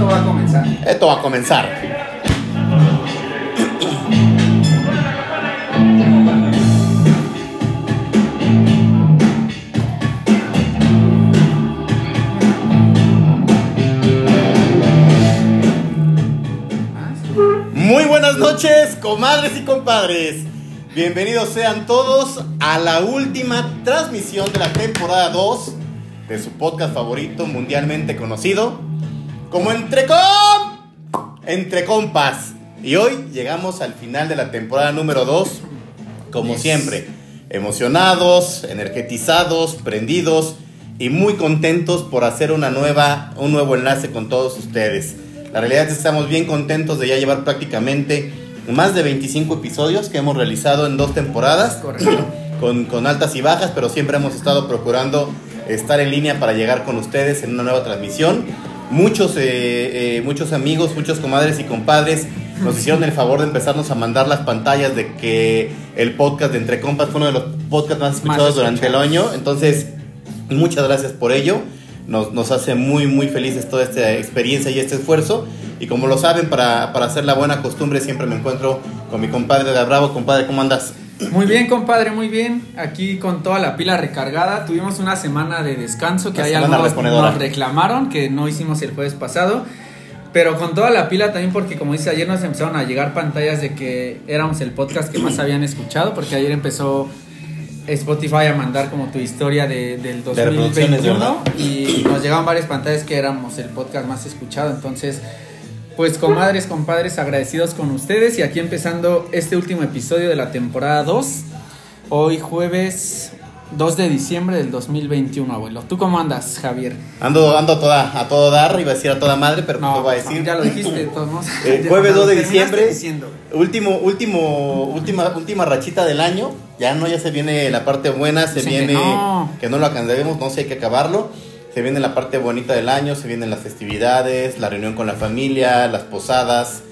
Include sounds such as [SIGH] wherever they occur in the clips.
Esto va a comenzar. Esto va a comenzar. Muy buenas noches, comadres y compadres. Bienvenidos sean todos a la última transmisión de la temporada 2 de su podcast favorito mundialmente conocido como Entre Compas. Y hoy llegamos al final de la temporada número 2, como siempre, emocionados, energetizados, prendidos y muy contentos por hacer una nueva, un nuevo enlace con todos ustedes. La realidad es que estamos bien contentos de ya llevar prácticamente más de 25 episodios que hemos realizado en dos temporadas, Correcto. con, con altas y bajas, pero siempre hemos estado procurando estar en línea para llegar con ustedes en una nueva transmisión. Muchos, eh, eh, muchos amigos, muchos comadres y compadres nos hicieron el favor de empezarnos a mandar las pantallas de que el podcast de Entre Compas fue uno de los podcasts más escuchados durante el año. Entonces, muchas gracias por ello. Nos, nos hace muy, muy felices toda esta experiencia y este esfuerzo. Y como lo saben, para, para hacer la buena costumbre, siempre me encuentro con mi compadre de Bravo. Compadre, ¿cómo andas? Muy bien, compadre, muy bien. Aquí con toda la pila recargada. Tuvimos una semana de descanso que hay algunos nos reclamaron que no hicimos el jueves pasado. Pero con toda la pila también porque como dice ayer nos empezaron a llegar pantallas de que éramos el podcast que más habían escuchado porque ayer empezó Spotify a mandar como tu historia de, del De reproducciones, 2021 y nos llegaban varias pantallas que éramos el podcast más escuchado. Entonces, pues comadres, compadres, agradecidos con ustedes y aquí empezando este último episodio de la temporada 2. Hoy jueves 2 de diciembre del 2021, abuelo. ¿Tú cómo andas, Javier? Ando, ando a, toda, a todo dar, iba a decir a toda madre, pero no, te voy a decir. ya lo dijiste, [LAUGHS] todos. Eh, jueves lo 2 de diciembre, diciendo. último, último, última, última rachita del año. Ya no, ya se viene la parte buena, se Dicen que viene no. que no lo acabaremos, no sé, hay que acabarlo. Se viene la parte bonita del año, se vienen las festividades, la reunión con la familia, las posadas.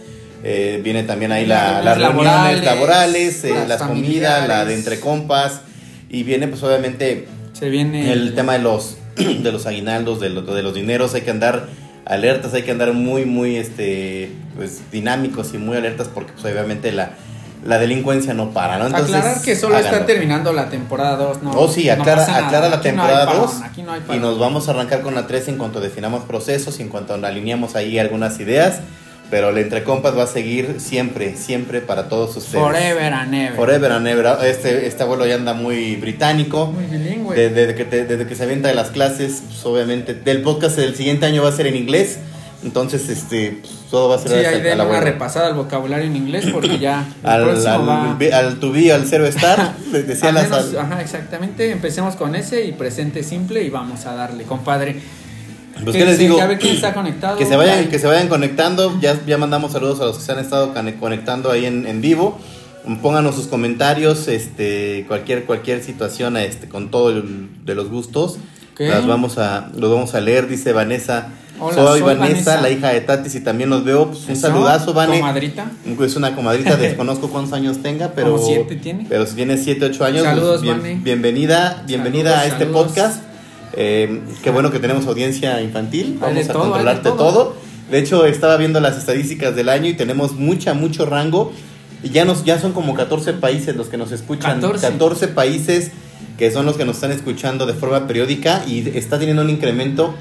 eh, viene también ahí la- Las las reuniones laborales, laborales, eh, las las comidas, la de entre compas. Y viene pues obviamente Se viene el tema de los [CLEARS THROAT] de los aguinaldos, de, los de los dineros, hay que andar alertas, hay que andar muy, muy este pues dinámicos y muy alertas porque pues obviamente la, la delincuencia no para, ¿no? Entonces, Aclarar que solo está háganlo. terminando la temporada 2, ¿no? Oh, sí, no aclara, nada. aclara la Aquí no temporada parón, 2 Aquí no y nos vamos a arrancar con la 3 en cuanto definamos procesos y en cuanto alineamos ahí algunas ideas, pero el Entre Compas va a seguir siempre, siempre para todos ustedes. Forever and ever. Forever and ever. Este, este abuelo ya anda muy británico. Muy bilingüe. De- Desde, que desde que se avienta de las clases, pues, obviamente, del podcast del siguiente año va a ser en inglés. Entonces, este, pues, todo va a ser Sí, ahí den una repasada al vocabulario en inglés porque ya [COUGHS] Al, al, va... al to be, al zero estar, [LAUGHS] decía menos, al- ajá, exactamente. Empecemos con ese y presente simple y vamos a darle, compadre. Pues, Que ¿qué les digo? que a ver quién está conectado. Que se vayan, Ay, que se vayan conectando. Ya, ya mandamos saludos a los que se han estado conectando ahí en, en vivo. Pónganos sus comentarios, este, cualquier, cualquier situación, este, con todo el- de los gustos. Las vamos a, los vamos a leer, dice Vanessa. Hola, soy, soy Vanessa, Vanessa. la hija de Tatis, y también los veo. Pues, un ¿eso? saludazo, Vane. Comadrita. Es una comadrita, [LAUGHS] desconozco cuántos años tenga, pero. Como siete tiene. Pero si tiene 7, 8 años, Saludos, pues, bienvenida, bienvenida Saludos, a este saludos. podcast. Eh, qué bueno que tenemos audiencia infantil. De Vamos a todo, de controlarte todo. todo. De hecho, estaba viendo las estadísticas del año y tenemos mucha, mucho rango. Y ya, nos, ya son como 14 países los que nos escuchan. 14. 14 países que son los que nos están escuchando de forma periódica y está teniendo un incremento.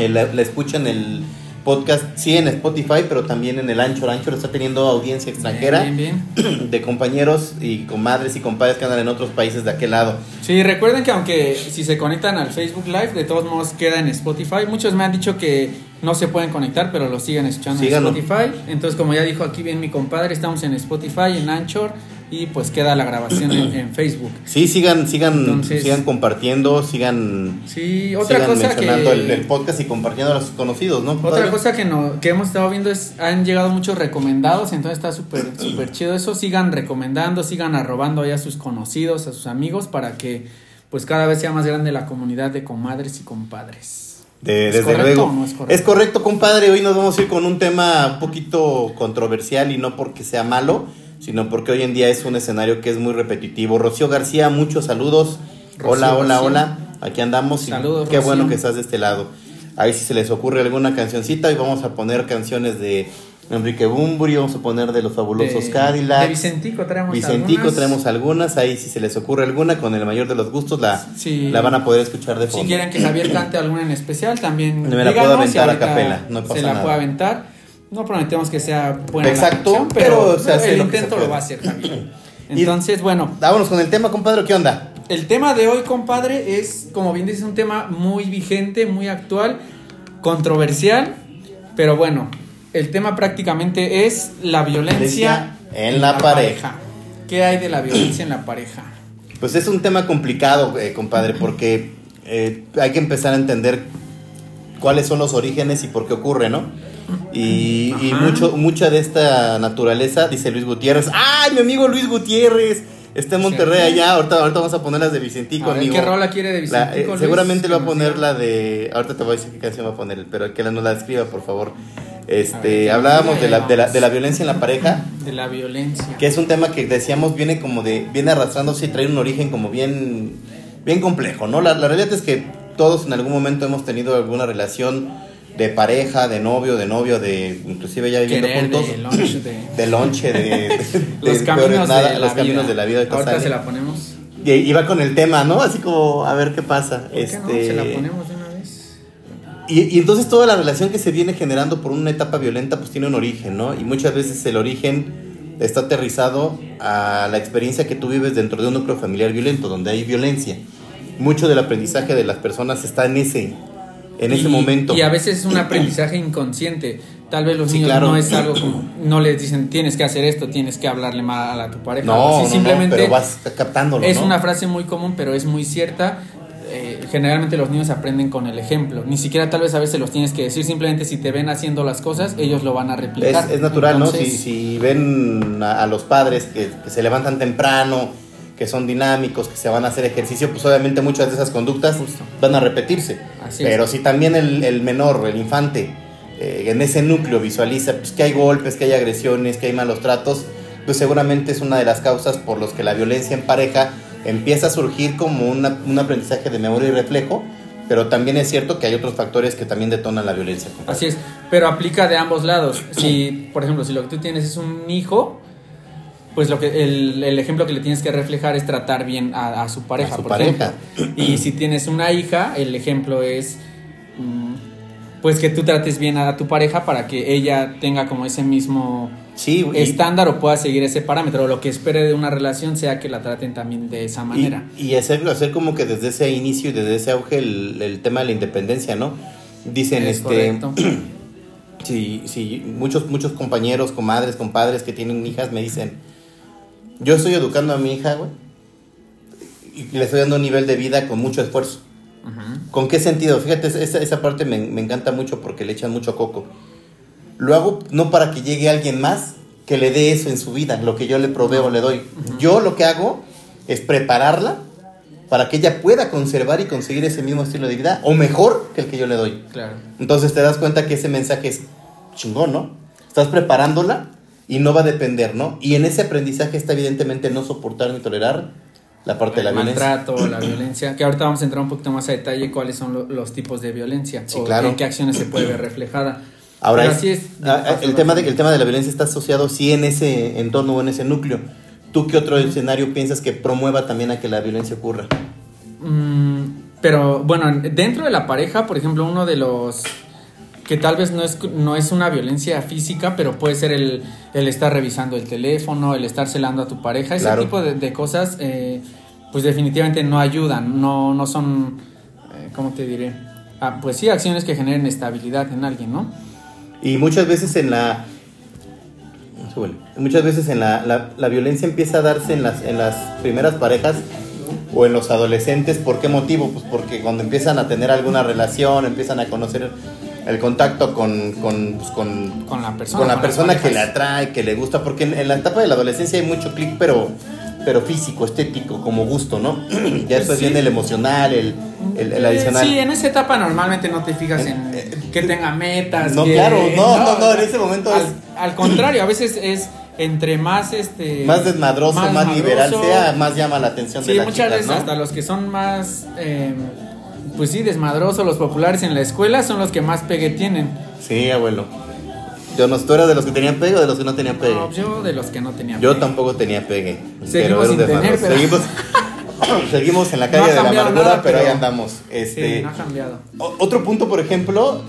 Eh, la, la escucha en el podcast, sí en Spotify, pero también en el Anchor. Anchor está teniendo audiencia extranjera Bien, bien, bien. [CLEARS THROAT] de compañeros y comadres y compadres que andan en otros países de aquel lado. Sí, recuerden que aunque si se conectan al Facebook Live, de todos modos queda en Spotify. Muchos me han dicho que no se pueden conectar, pero lo siguen escuchando Síganlo. en Spotify. Entonces, como ya dijo aquí bien mi compadre, estamos en Spotify, en Anchor y pues queda la grabación en, en Facebook. [CLEARS THROAT] Sí, sigan, sigan, Entonces- sigan compartiendo, sigan, Sí, otra sigan cosa mencionando que el, el podcast y compartiendo a los conocidos, ¿no? Otra cosa que, no, que hemos estado viendo es, han llegado muchos recomendados, entonces está súper [CLEARS THROAT] súper chido eso, sigan recomendando, sigan arrobando ahí a sus conocidos, a sus amigos, para que pues cada vez sea más grande la comunidad de comadres y compadres. De- ¿Es desde luego. no es correcto? Es correcto, compadre. Hoy nos vamos a ir con un tema un poquito controversial y no porque sea malo, sino porque hoy en día es un escenario que es muy repetitivo. Rocío García, muchos saludos. Rocío hola, hola, hola. Aquí andamos. y Saludos, Qué Rocío. bueno que estás de este lado. Ahí si se les ocurre alguna cancioncita, y vamos a poner canciones de Enrique Bumburi, vamos a poner de los fabulosos De- Cadillacs. de Vicentico traemos Vicentico algunas. traemos algunas, ahí si se les ocurre alguna, con el mayor de los gustos la, Sí. la van a poder escuchar de fondo. Si quieren que Javier [CLEARS THROAT] cante alguna en especial, también Me la puedo aventar a capela, no pasa se la nada. puede aventar. No prometemos que sea buena Exacto, pero se hace el intento lo va a hacer Javier. [CLEARS THROAT] Y- Entonces, bueno, Vámonos con el tema, compadre, ¿qué onda? el tema de hoy, compadre, es, como bien dices, un tema muy vigente, muy actual, controversial, pero bueno, el tema prácticamente es la violencia en la pareja. ¿Qué hay de la violencia en la pareja? Pues es un tema complicado, eh, compadre, porque eh, hay que empezar a entender cuáles son los orígenes y por qué ocurre, ¿no? Y, mucho, mucha de esta naturaleza, dice Luis Gutiérrez. ¡Ay, mi amigo Luis Gutiérrez! Está en Monterrey allá. Ahorita, ahorita vamos a poner las de Vicentico, A ver, amigo. ¿Qué rola quiere de La- Vicentico? eh, Luis? seguramente va a poner la de. Ahorita te voy a decir qué canción va a poner, pero que nos la escriba, por favor. Ver, Este, hablábamos de la, de, la, de la violencia en la pareja De la violencia. que es un tema que decíamos viene como de viene arrastrándose y trae un origen como bien bien complejo no la, la realidad es que todos en algún momento hemos tenido alguna relación de pareja de novio de novio de inclusive ya viviendo Querer, juntos de lunch, de... [LAUGHS] de lonche de, [LAUGHS] los caminos nada, de la los caminos vida. de la vida de Ahorita Casale. se la ponemos. y iba con el tema no así como a ver qué pasa ¿Por qué este no? Se la ponemos de una vez. y, y entonces toda la relación que se viene generando por una etapa violenta pues tiene un origen, ¿no? Y muchas veces el origen está aterrizado a la experiencia que tú vives dentro de un núcleo familiar violento, donde hay violencia. Mucho del aprendizaje de las personas está en ese, en ese momento. Y a veces es un [CLEARS THROAT] aprendizaje inconsciente. Tal vez los Sí, niños claro. no es algo como, [CLEARS THROAT] no les dicen tienes que hacer esto, tienes que hablarle mal a tu pareja. no, simplemente pero vas captándolo, es una frase muy común, pero es muy cierta. Eh, generalmente los niños aprenden con el ejemplo. Ni siquiera tal vez a veces los tienes que decir, simplemente si te ven haciendo las cosas, ellos lo van a replicar. es natural, ¿no? Si, si ven a, a los padres que, que se levantan temprano, que son dinámicos, que se van a hacer ejercicio, pues obviamente muchas de esas conductas Justo. van a repetirse. Así Pero es. si también el, el menor, el infante, eh, en ese núcleo visualiza pues, que hay golpes, que hay agresiones, que hay malos tratos, pues seguramente es una de las causas por los que la violencia en pareja empieza a surgir como una- un aprendizaje de memoria y reflejo, pero también es cierto que hay otros factores que también detonan la violencia. Así es, pero aplica de ambos lados. Si, por ejemplo, si lo que tú tienes es un hijo, pues lo que el, el ejemplo que le tienes que reflejar es tratar bien a, a su pareja, A su por pareja. ejemplo. Y si tienes una hija, el ejemplo es mm, pues que tú trates bien a tu pareja para que ella tenga como ese mismo Sí, y- estándar o pueda seguir ese parámetro. O lo que espere de una relación sea que la traten también de esa manera. Y, y hacer, hacer como que desde ese inicio y desde ese auge el, el tema de la independencia, ¿no? Dicen, Es este, correcto. [CLEARS THROAT] sí, sí, muchos, muchos compañeros, comadres, compadres que tienen hijas me dicen, yo estoy educando a mi hija, güey, y le estoy dando un nivel de vida con mucho esfuerzo. ¿Con qué sentido? Fíjate, esa, esa parte me, me encanta mucho porque le echan mucho coco. Lo hago no para que llegue alguien más que le dé eso en su vida, lo que yo le proveo, le doy. Yo lo que hago es prepararla para que ella pueda conservar y conseguir ese mismo estilo de vida o mejor que el que yo le doy. Claro. Entonces te das cuenta que ese mensaje es chingón, ¿no? Estás preparándola y no va a depender, ¿no? Y en ese aprendizaje está evidentemente no soportar ni tolerar la parte de la el violencia. maltrato, la violencia, que ahorita vamos a entrar un poquito más a detalle cuáles son lo- los tipos de violencia Sí, o claro. en qué acciones se puede ver reflejada. Ahora, es- así es. ah, el, tema de, el tema de la violencia está asociado sí en ese entorno o en ese núcleo. ¿Tú qué otro escenario piensas que promueva también a que la violencia ocurra? Mm, pero bueno, dentro de la pareja, por ejemplo, uno de los que tal vez no es, no es una violencia física, pero puede ser el, el estar revisando el teléfono, el estar celando a tu pareja, ese Claro. tipo de, de cosas, eh, pues definitivamente no ayudan, no, no son, eh, ¿cómo te diré? Ah, pues sí, acciones que generen estabilidad en alguien, ¿no? Y muchas veces en la... Muchas veces en la, la, la violencia empieza a darse en las, en las primeras parejas o en los adolescentes. ¿Por qué motivo? Pues porque cuando empiezan a tener alguna relación, empiezan a conocer el contacto con, con, pues, con, Con la persona. con la persona que le atrae, que le gusta, porque en, en la etapa de la adolescencia hay mucho clic, pero, pero físico, estético, como gusto, ¿no? [CLEARS THROAT] ya después Sí. viene el emocional, el, el, el adicional. Sí, en esa etapa normalmente no te fijas en Eh, que tenga metas. no, que- claro, [LAUGHS] no, no, no, en ese momento al, es- [CLEARS THROAT] al contrario, a veces es entre más este más desmadroso, más, liberal sea, más llama la atención Sí, de las muchas chicas, veces ¿no? hasta los que son más eh, pues sí, desmadrosos, los populares en la escuela son los que más pegue tienen. Sí, abuelo. Yo no, ¿Tú eras de los que tenían pegue o de los que no tenían pegue? No, yo de los que no tenían Yo pegue. tampoco tenía pegue. Seguimos sin tener, desmadroso. pero- Seguimos, [COUGHS] seguimos en la No calle ha de la amargura, nada, pero, pero- ahí andamos. Este, Sí, no ha cambiado. Otro punto, por ejemplo,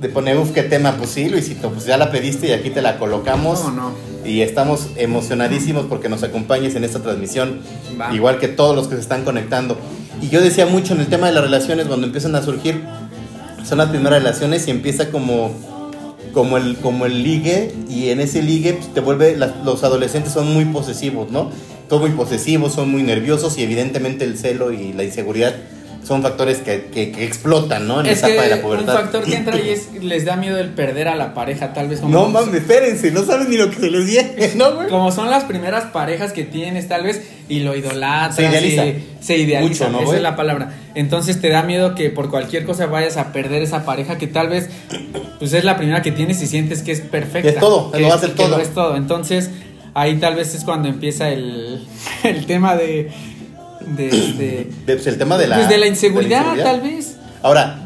de poner, uf, qué tema, pues sí, Luisito, pues ya la pediste y aquí te la colocamos. ¿Cómo no? Y estamos emocionadísimos porque nos acompañes en esta transmisión, Va. igual que todos los que se están conectando. Y yo decía mucho en el tema de las relaciones, cuando empiezan a surgir, son las primeras relaciones y empieza como, como, el, como el ligue, y en ese ligue pues, te vuelve, los adolescentes son muy posesivos, ¿no? Son muy posesivos, son muy nerviosos y evidentemente el celo y la inseguridad son factores que, que- que explotan, ¿no? En Es la etapa de la que un pubertad. factor que entra ahí es les da miedo el perder a la pareja, tal vez como No mames, espérense, no saben ni lo que se les viene, [LAUGHS] ¿no, güey? Como son las primeras parejas que tienes, tal vez, y lo idolatras. Se idealiza. y- se idealiza, Mucho, ¿no, esa es la palabra. Entonces te da miedo que por cualquier cosa vayas a perder esa pareja que tal vez, pues es la primera que tienes y sientes que es perfecta. Que es todo, que lo va a hacer que todo. es todo. Entonces ahí tal vez es cuando empieza el, [LAUGHS] el tema de... De, de, De- pues, el tema de la, pues de la inseguridad, de la inseguridad. tal vez. Ahora,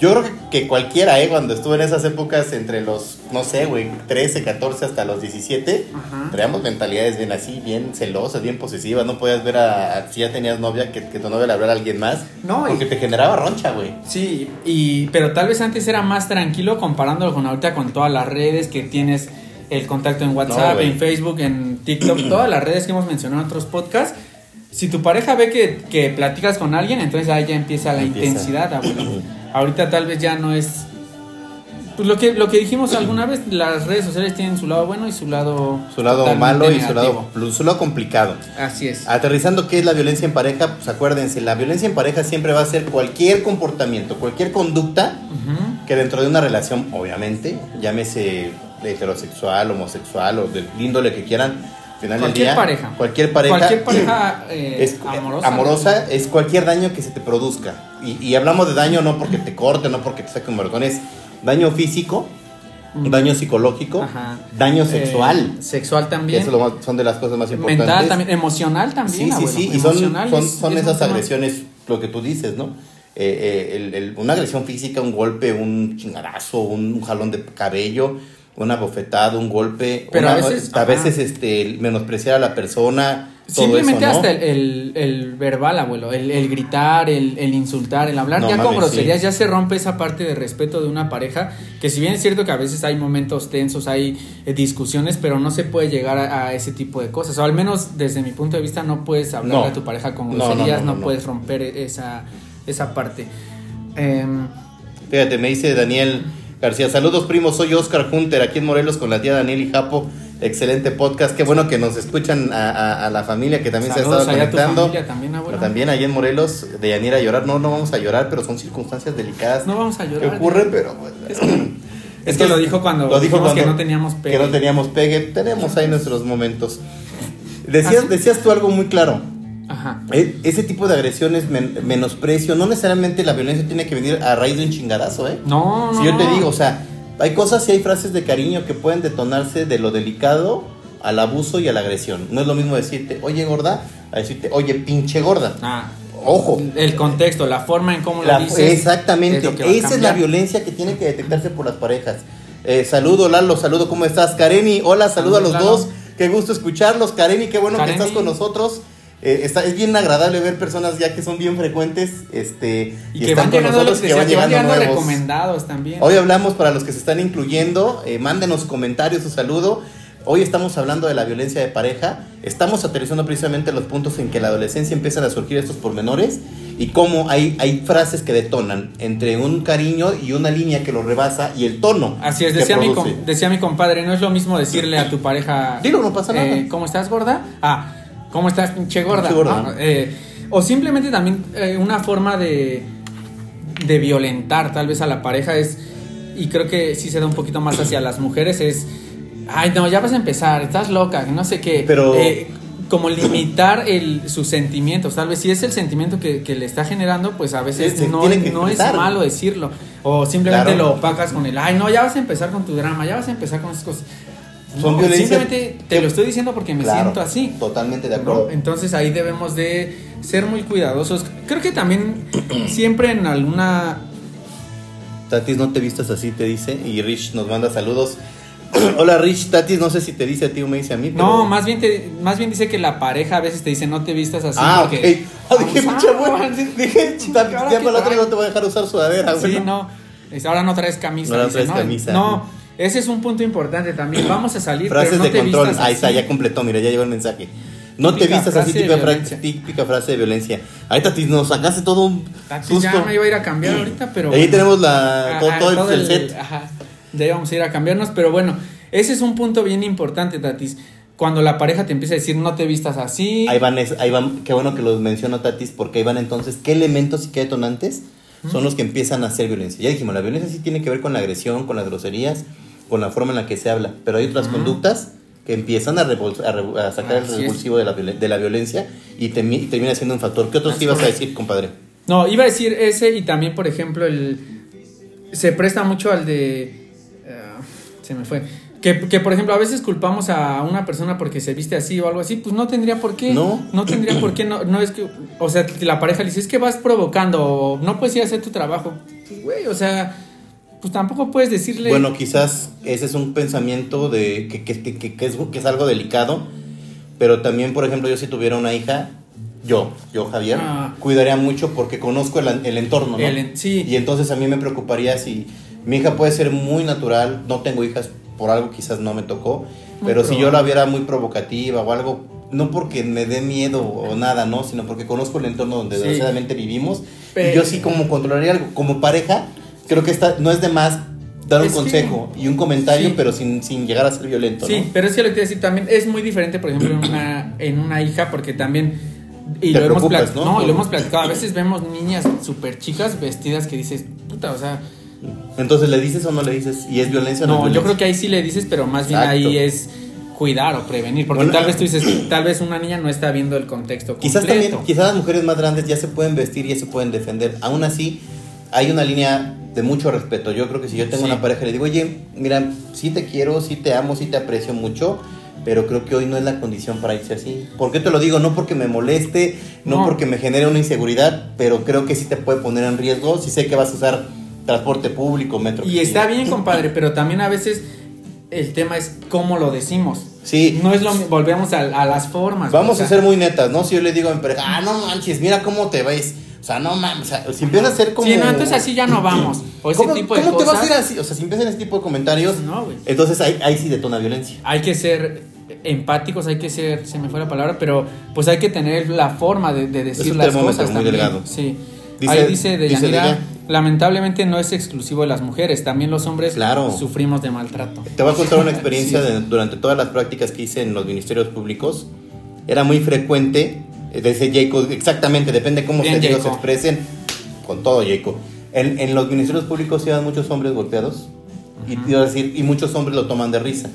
yo creo que, cualquiera, ¿eh? Cuando estuve en esas épocas entre los, no sé, güey, 13, 14 hasta los 17, Ajá. traíamos mentalidades bien así, bien celosas, bien posesivas. No podías ver a, a- si ya tenías novia, que, que tu novia le hablara a alguien más. No, y- Porque te generaba roncha, güey. Sí, y, pero tal vez antes era más tranquilo comparándolo con ahorita con todas las redes que tienes el contacto en WhatsApp, en Facebook, en TikTok, todas las redes que hemos mencionado en otros podcasts. Si tu pareja ve que, que platicas con alguien, entonces ahí ya empieza la Empieza. intensidad, abuelo. Ahorita tal vez ya no es... Pues lo que, lo que dijimos alguna vez, las redes sociales tienen su lado bueno y su lado... Su lado malo y su lado, su lado complicado. Así es. Aterrizando, ¿qué es la violencia en pareja? Pues acuérdense, la violencia en pareja siempre va a ser cualquier comportamiento, cualquier conducta Ujú. que dentro de una relación, obviamente, llámese heterosexual, homosexual o del índole que quieran, al final del Cualquier día, pareja. cualquier pareja, Cualquier pareja eh, es, amorosa. amorosa es cualquier daño que se te produzca. Y, y hablamos de daño no porque te corte, no porque te saque un vergón, es daño físico, Mm. daño psicológico, Ajá. daño Eh, sexual. sexual también. eso es lo más- son de las cosas más importantes. Mental también, emocional también. Sí, sí, abuelo. sí, y son, son, es- son es esas agresiones, lo que tú dices, ¿no? Eh, eh, el- el- una agresión física, un golpe, un chingadazo, un, jalón de cabello, una bofetada, un golpe, Pero una- a veces- a veces este, menospreciar a la persona, todo Simplemente hasta el, el- el verbal, abuelo, el, el gritar, el, el insultar, el hablar No ya con groserías, sí. ya se rompe esa parte de respeto de una pareja, que si bien es cierto que a veces hay momentos tensos, hay eh, discusiones, pero no se puede llegar a, a ese tipo de cosas, o al menos desde mi punto de vista no puedes hablar No. a tu pareja con groserías, no, puedes romper esa, esa parte. Em, Fíjate, me dice Daniel García, saludos primos, soy Oscar Hunter, aquí en Morelos con la tía Daniel y Japo. Excelente podcast, qué bueno que nos escuchan a, a- a la familia que también Saludos se ha estado conectando. familia también, abuelo. Pero también allí en Morelos, de Yanira a llorar. No, no vamos a llorar, pero son circunstancias delicadas no vamos a llorar. que ocurren, pero pues, Es que, es que lo dijo cuando lo dijo dijimos que cuando- no teníamos pegue. Que no teníamos pegue. Tenemos ahí nuestros momentos. Decías, decías tú algo muy claro. Ajá. E- Ese tipo de agresiones, men- menosprecio, no necesariamente la violencia tiene que venir a raíz de un chingadazo, ¿eh? No, no. Si yo te digo, o sea, hay cosas y hay frases de cariño que pueden detonarse de lo delicado al abuso y a la agresión. No es lo mismo decirte, oye gorda, a decirte, oye pinche gorda. Ah, Ojo. El contexto, la forma en cómo La- lo dices. exactamente, es esa es la violencia que tiene que detectarse por las parejas. Eh, saludo Lalo, saludo, ¿cómo estás? Kareni, hola, saludo a los dos. Qué gusto escucharlos. Kareni, qué bueno Kareni. que estás con nosotros. Eh, está, es bien agradable ver personas ya que son bien frecuentes este, Y, y, que están van con llegando, nosotros que van llegando, nuevos. recomendados también. Hoy hablamos para los que se están incluyendo, eh, mándenos comentarios, su saludo. Hoy estamos hablando de la violencia de pareja. Estamos aterrizando precisamente los puntos en que la adolescencia empiezan a surgir estos pormenores y cómo hay, hay frases que detonan entre un cariño y una línea que lo rebasa y el tono. Así es, decía mi, decía mi compadre, no es lo mismo decirle a tu pareja... Dilo, no pasa nada. eh, ¿Cómo estás, gorda? Ah, ¿cómo estás, pinche gorda? Pinche gorda. ¿no? Eh, o simplemente también eh, una forma de, de violentar tal vez a la pareja es, y creo que sí se da un poquito más hacia las mujeres, es, ay, no, ya vas a empezar, estás loca, no sé qué. Pero- Eh, como limitar el, sus sentimientos, tal vez si es el sentimiento que, que le está generando, pues a veces se no, es malo decirlo. O simplemente Claro. lo opacas con el, ay, no, ya vas a empezar con tu drama, ya vas a empezar con esas cosas. Son No. Simplemente te lo estoy diciendo porque me Claro, siento así. Totalmente de ¿no? acuerdo. Entonces ahí debemos de ser muy cuidadosos. Creo que también [CLEARS THROAT] siempre en alguna... Tatis, no te vistas así, te dice. Y Rich nos manda saludos. [CLEARS THROAT] Hola Rich, Tatis, no sé si te dice a ti o me dice a mí. pero- No, más bien, te, más bien dice que la pareja a veces te dice no te vistas así. Ah, ok. porque [LAUGHS] Ah, dije, mucha buena. [LAUGHS] sí. Dije, ya para la otra no te voy a dejar usar sudadera. Sí, bueno. no. Ahora no traes camisa. Ahora dice, traes ¿no? camisa. No, ese es un punto importante también. Vamos a salir. Frases pero no de te control. vistas Ahí está, ya completó, mira, ya llegó el mensaje. No te vistas así, típica, fra- típica frase de violencia. Ahí Tatis, nos sacaste todo un susto. ya me iba a ir a cambiar ahorita, pero. Ahí bueno. tenemos la, todo, todo el- todo el, el- set. Ajá. Ya íbamos a ir a cambiarnos, pero bueno, ese es un punto bien importante, Tatis. Cuando la pareja te empieza a decir no te vistas así. Ahí van, es- ahí van, qué bueno que los mencionó Tatis, porque ahí van entonces, ¿qué elementos y qué detonantes son los que empiezan a hacer violencia? Ya dijimos, la violencia sí tiene que ver con la agresión, con las groserías, con la forma en la que se habla, pero hay otras conductas que empiezan a, a a sacar Así el revulsivo de la, violen- de la violencia y, y termina siendo un factor. ¿Qué otros Así ibas a decir, compadre? No, iba a decir ese y también, por ejemplo, el. Se presta mucho al de. eh, se me fue. Que, que, por ejemplo, a veces culpamos a una persona porque se viste así o algo así, pues no tendría por qué. No. No tendría por qué. No, no es que. O sea, la pareja le dice, es que vas provocando, o no puedes ir a hacer tu trabajo. Güey, o sea, pues tampoco puedes decirle. Bueno, quizás ese es un pensamiento de que, que, que- que- es, que es algo delicado, pero también, por ejemplo, yo si tuviera una hija, yo, yo Javier, Ah. cuidaría mucho porque conozco el, el entorno, ¿no? El sí. Y entonces a mí me preocuparía si mi hija puede ser muy natural, no tengo hijas, por algo quizás no me tocó, Muy pero si yo probable. la viera muy provocativa o algo, no porque me dé miedo o nada, ¿no? Sino porque conozco el entorno donde Sí. desgraciadamente vivimos. Pero- y yo sí como controlaría algo. Como pareja, creo que esta, no es de más dar un Es que- consejo y un comentario, Sí. pero sin, sin llegar a ser violento, Sí, ¿no? pero es que lo que te decir también es muy diferente, por ejemplo, en una, [CLEARS THROAT] en una hija, porque también. Y lo, hemos ¿no? no, y lo hemos platicado. A veces [CLEARS THROAT] vemos niñas súper chicas vestidas que dices, puta, o sea. Entonces, ¿le dices o no le dices? ¿Y es violencia o no, No, yo creo que ahí sí le dices, pero más bien ahí es cuidar o prevenir. Porque Bueno, tal vez tú dices, [CLEARS THROAT] tal vez una niña no está viendo el contexto Quizás completo. también, quizás las mujeres más grandes ya se pueden vestir y ya se pueden defender. Aún así, hay una línea de mucho respeto. Yo creo que si yo tengo Sí. una pareja y le digo, oye, mira, sí te quiero, sí te amo, sí te aprecio mucho, pero creo que hoy no es la condición para irse así. ¿Por qué te lo digo? No porque me moleste, no, No. porque me genere una inseguridad, pero creo que sí te puede poner en riesgo si sé que vas a usar transporte público, metro. Y está bien, [CLEARS THROAT] compadre, pero también a veces el tema es cómo lo decimos. Sí. No es lo volvemos a, a las formas. Vamos o sea, a ser muy netas, ¿no? Si yo le digo a mi pareja, ah, no manches, mira cómo te ves. O sea, no mames, o sea, si empieza a ser como... Sí, no, entonces así ya no vamos. O ese ¿Cómo, tipo de cómo te cosas. vas a ir así? O sea, si empiezan ese tipo de comentarios, No, güey. entonces ahí, ahí sí detona violencia. Hay que ser empáticos, hay que ser, se me fue la palabra, pero pues hay que tener la forma de, de decir un las cosas muy también. delgado. Sí. Dice- Ahí dice de dice Yanira, lamentablemente no es exclusivo de las mujeres, también los hombres Claro. sufrimos de maltrato. Te voy a contar una experiencia [LAUGHS] Sí. de- durante todas las prácticas que hice en los ministerios públicos. Era muy frecuente, dice Jacob, exactamente, depende cómo Bien, se, se Jacob. expresen, con todo Jacob. En, en los ministerios públicos iban muchos hombres golpeados y, te iba a decir, y muchos hombres lo toman de risa.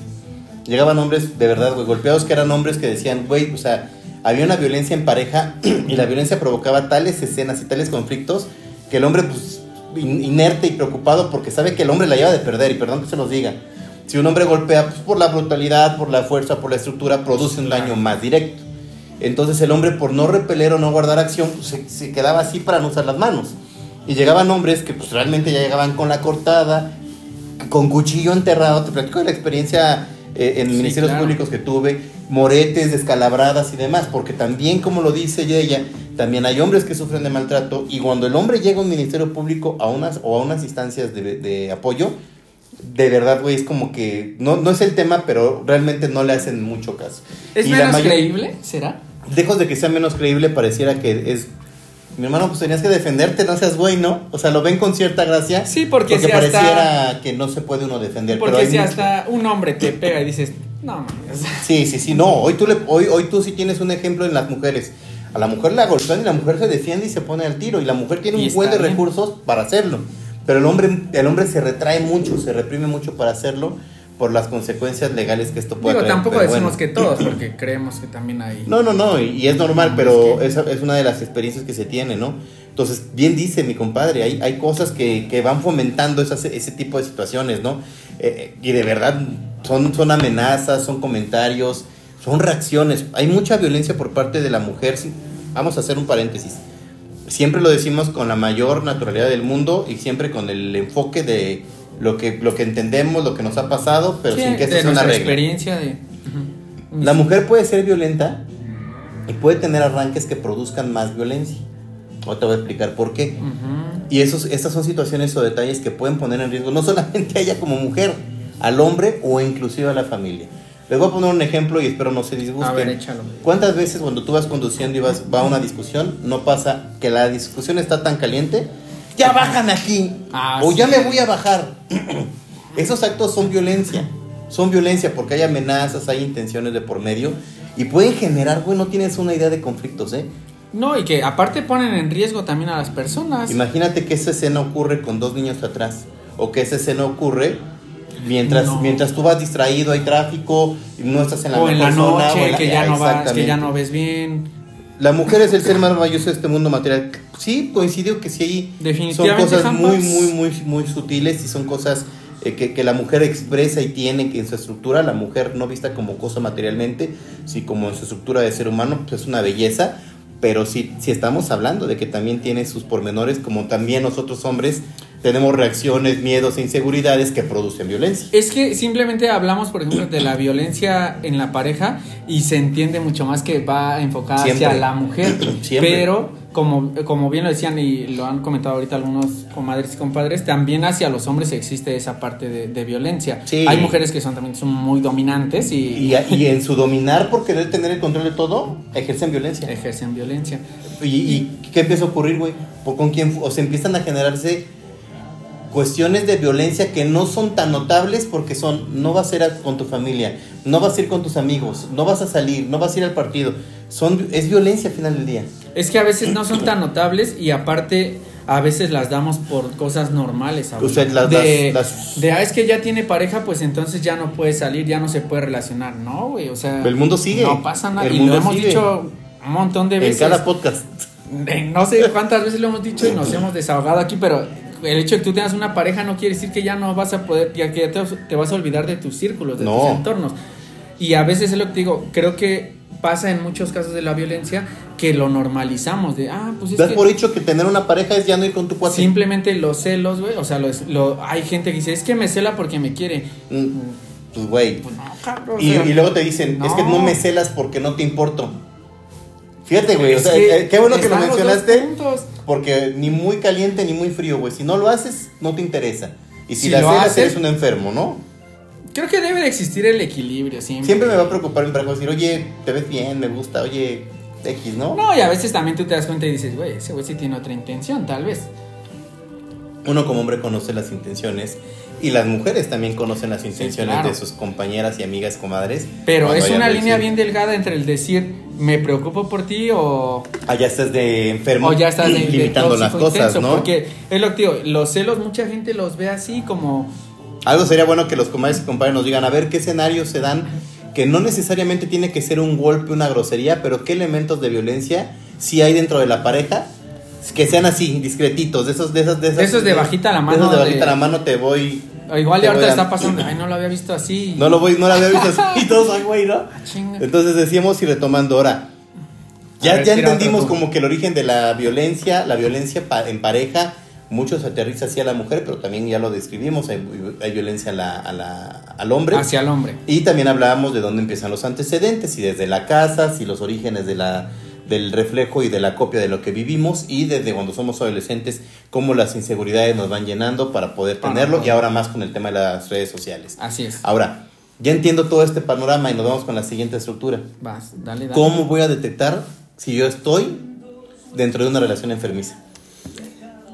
Llegaban hombres de verdad, güey, golpeados que eran hombres que decían, güey, o sea, había una violencia en pareja [CLEARS THROAT] y la violencia provocaba tales escenas y tales conflictos que el hombre, pues, in- inerte y preocupado porque sabe que el hombre la lleva de perder, y perdón que se los diga. Si un hombre golpea pues, por la brutalidad, por la fuerza, por la estructura, produce un daño más directo. Entonces el hombre, por no repeler o no guardar acción, pues, se, se quedaba así para no usar las manos. Y llegaban hombres que pues realmente ya llegaban con la cortada, con cuchillo enterrado. Te platico de la experiencia eh, en Sí, ministerios claro. públicos que tuve, moretes, descalabradas y demás, porque también, como lo dice ella, también hay hombres que sufren de maltrato y cuando el hombre llega a un ministerio público a unas, o a unas instancias de, de apoyo, de verdad, güey, es como que no, no es el tema, pero realmente no le hacen mucho caso. ¿Es Y la menos mayor- creíble? ¿Será? Lejos de que sea menos creíble, pareciera que es. Mi hermano, pues tenías que defenderte, no seas güey, ¿no? O sea, lo ven con cierta gracia. Sí, porque si pareciera que no se puede uno defender. Porque si mucho- hasta un hombre te pega y dices, no mames. [LAUGHS] Sí, sí, sí, no. Hoy tú, le, hoy, hoy tú sí tienes un ejemplo en las mujeres. A la mujer la golpean y la mujer se defiende y se pone al tiro. Y la mujer tiene un buen de bien. recursos para hacerlo. Pero el hombre, el hombre se retrae mucho, se reprime mucho para hacerlo por las consecuencias legales que esto puede Digo, traer. tampoco decimos bueno. que todos, porque creemos que también hay. No, no, no, y, y es normal, No, pero es esa es una de las experiencias que se tiene, ¿no? Entonces, bien dice mi compadre, hay, hay cosas que, que van fomentando esas- ese tipo de situaciones, ¿no? Eh, y de verdad, son, son amenazas, son comentarios, son reacciones. Hay mucha violencia por parte de la mujer. Vamos a hacer un paréntesis. Siempre lo decimos con la mayor naturalidad del mundo y siempre con el enfoque de lo que, lo que entendemos, lo que nos ha pasado, pero sin que de sea una regla. experiencia de... La mujer puede ser violenta y puede tener arranques que produzcan más violencia. Ahora te voy a explicar por qué. Y esos, estas son situaciones o detalles que pueden poner en riesgo no solamente a ella como mujer, al hombre o inclusive a la familia. Les voy a poner un ejemplo y espero no se disgusten. A ver, échalo. ¿Cuántas veces cuando tú vas conduciendo y vas, va a una discusión, no pasa que la discusión está tan caliente? Ya bajan aquí. Ah, o ya me voy a bajar. [CLEARS THROAT] Esos actos son violencia. Son violencia porque hay amenazas, hay intenciones de por medio. Y pueden generar, güey, no tienes una idea de conflictos, ¿eh? No, y que aparte ponen en riesgo también a las personas. Imagínate que esa escena ocurre con dos niños atrás. O que esa escena ocurre mientras, No. mientras tú vas distraído, hay tráfico, y no estás en la o en la mejor zona, o en la- que ya no vas, que ya no ves bien. La mujer es el ser más maravilloso de este mundo material. Sí, coincidió que sí hay son cosas muy, muy, muy, muy sutiles y son cosas eh, que, que la mujer expresa y tiene que en su estructura, la mujer no vista como cosa materialmente, sí como en su estructura de ser humano, pues es una belleza, pero sí, sí estamos hablando de que también tiene sus pormenores, como también nosotros hombres tenemos reacciones, miedos e inseguridades que producen violencia. Es que simplemente hablamos, por ejemplo, de la violencia en la pareja y se entiende mucho más que va enfocada Siempre. hacia la mujer. [CLEARS THROAT] Siempre. Pero, como, como bien lo decían y lo han comentado ahorita algunos comadres y compadres, también hacia los hombres existe esa parte de, de violencia. Sí. Hay mujeres que son también son muy dominantes y, Y, y en su dominar por querer tener el control de todo, ejercen violencia. ejercen violencia. ¿Y, y qué empieza a ocurrir, güey? ¿Por con quién? O se empiezan a generarse cuestiones de violencia que no son tan notables porque son, no vas a ir a- con tu familia, no vas a ir con tus amigos, no vas a salir, no vas a ir al partido. Son, es violencia al final del día. Es que a veces no son tan notables y aparte a veces las damos por cosas normales. O sea, las- de, las- las- de, ah, es que ya tiene pareja, pues entonces ya no puede salir, ya no se puede relacionar. No, güey, o sea. El mundo sigue. No pasa nada. El y mundo lo hemos sigue. dicho un montón de En veces. cada podcast. [LAUGHS] No sé cuántas veces lo hemos dicho y nos [LAUGHS] hemos desahogado aquí, pero el hecho de que tú tengas una pareja no quiere decir que ya no vas a poder, ya que te, te vas a olvidar de tus círculos, de No. tus entornos. Y a veces es lo que digo, creo que pasa en muchos casos de la violencia que lo normalizamos, de, ah, pues es Das que por hecho que tener una pareja es ya no ir con tu cuate. simplemente los celos, güey, o sea, los- lo, hay gente que dice, es que me cela porque me quiere. Mm, Pues, güey. Pues no, cabrón, o Y, sea, y luego te dicen, es que no no. me celas porque no te importo. Fíjate, güey. O sea, eh, qué bueno que lo mencionaste. Porque ni muy caliente ni muy frío, güey. Si no lo haces, no te interesa. Y si, Si la lo haces- eres un enfermo, ¿no? Creo que debe de existir el equilibrio siempre. Siempre me va a preocupar mi pareja decir, oye, te ves bien, me gusta, oye, X, ¿no? No, y a veces también tú te das cuenta y dices, güey, ese güey sí tiene otra intención, tal vez. Uno como hombre conoce las intenciones y las mujeres también conocen las intenciones claro. de sus compañeras y amigas, comadres. Pero es una línea bien delgada entre el decir, me preocupo por ti o, Ah, ya estás de enfermo. o ya estás de, de limitando las cosas, intenso", ¿no? Porque es lo que digo, los celos mucha gente los ve así como... Algo sería bueno que los comadres y compadres nos digan a ver qué escenarios se dan, que no necesariamente tiene que ser un golpe, una grosería, pero qué elementos de violencia sí hay dentro de la pareja, que sean así, discretitos, de esos, de esas, de esas. Esos de bajita la de mano, esos de bajita de- la mano te voy. o igual y ahorita a- está pasando, [LAUGHS] ay, no lo había visto así. No lo voy, no la había visto así, [LAUGHS] y todos, ay, güey, ¿no? Ah. Entonces decíamos y retomando ahora. Ya, ver, ya entendimos como que el origen de la violencia, la violencia pa- en pareja, muchos aterriza hacia la mujer, pero también ya lo describimos, hay, hay violencia a la- a la- al hombre. Hacia el hombre. Y también hablábamos de dónde empiezan los antecedentes, y desde la casa, si los orígenes de la, del reflejo y de la copia de lo que vivimos, y desde cuando somos adolescentes, cómo las inseguridades nos van llenando para poder tenerlo, y ahora más con el tema de las redes sociales. Así es. Ahora, ya entiendo todo este panorama y nos vamos con la siguiente estructura. Vas, dale, dale. ¿Cómo voy a detectar si yo estoy dentro de una relación enfermiza?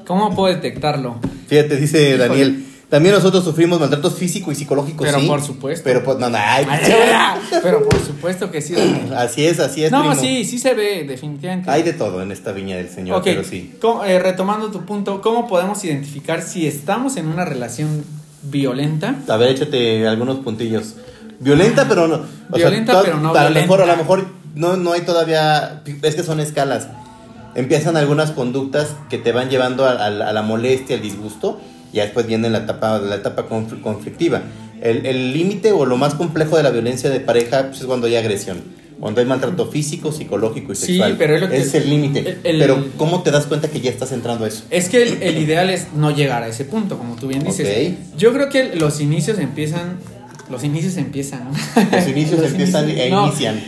¿Cómo puedo detectarlo? Fíjate, dice Híjole. Daniel. También nosotros sufrimos maltratos físico y psicológico, Pero sí. por supuesto. Pero pues no, no, ay, [LAUGHS] Pero por supuesto que sí. [LAUGHS] Así es, así es. No, primo. sí, sí se ve, definitivamente. Hay de todo en esta viña del Señor, pero sí. ¿cómo- eh, retomando tu punto, ¿cómo podemos identificar si estamos en una relación violenta? A ver, échate algunos puntillos. Violenta, pero no. o Violenta, pero no A lo mejor, a lo mejor no, no hay todavía. Es que son escalas. Empiezan algunas conductas que te van llevando a, a la molestia, al disgusto. Ya después viene la etapa, la etapa confl- conflictiva. El límite o lo más complejo de la violencia de pareja pues, es cuando hay agresión. Cuando hay maltrato físico, psicológico y sexual. Sí, pero es, lo que es el límite. Pero ¿cómo te das cuenta que ya estás entrando a eso? Es que el, ideal es no llegar a ese punto, como tú bien dices. Yo creo que los inicios empiezan... Los inicios empiezan. Los inicios [LAUGHS] empiezan e inician.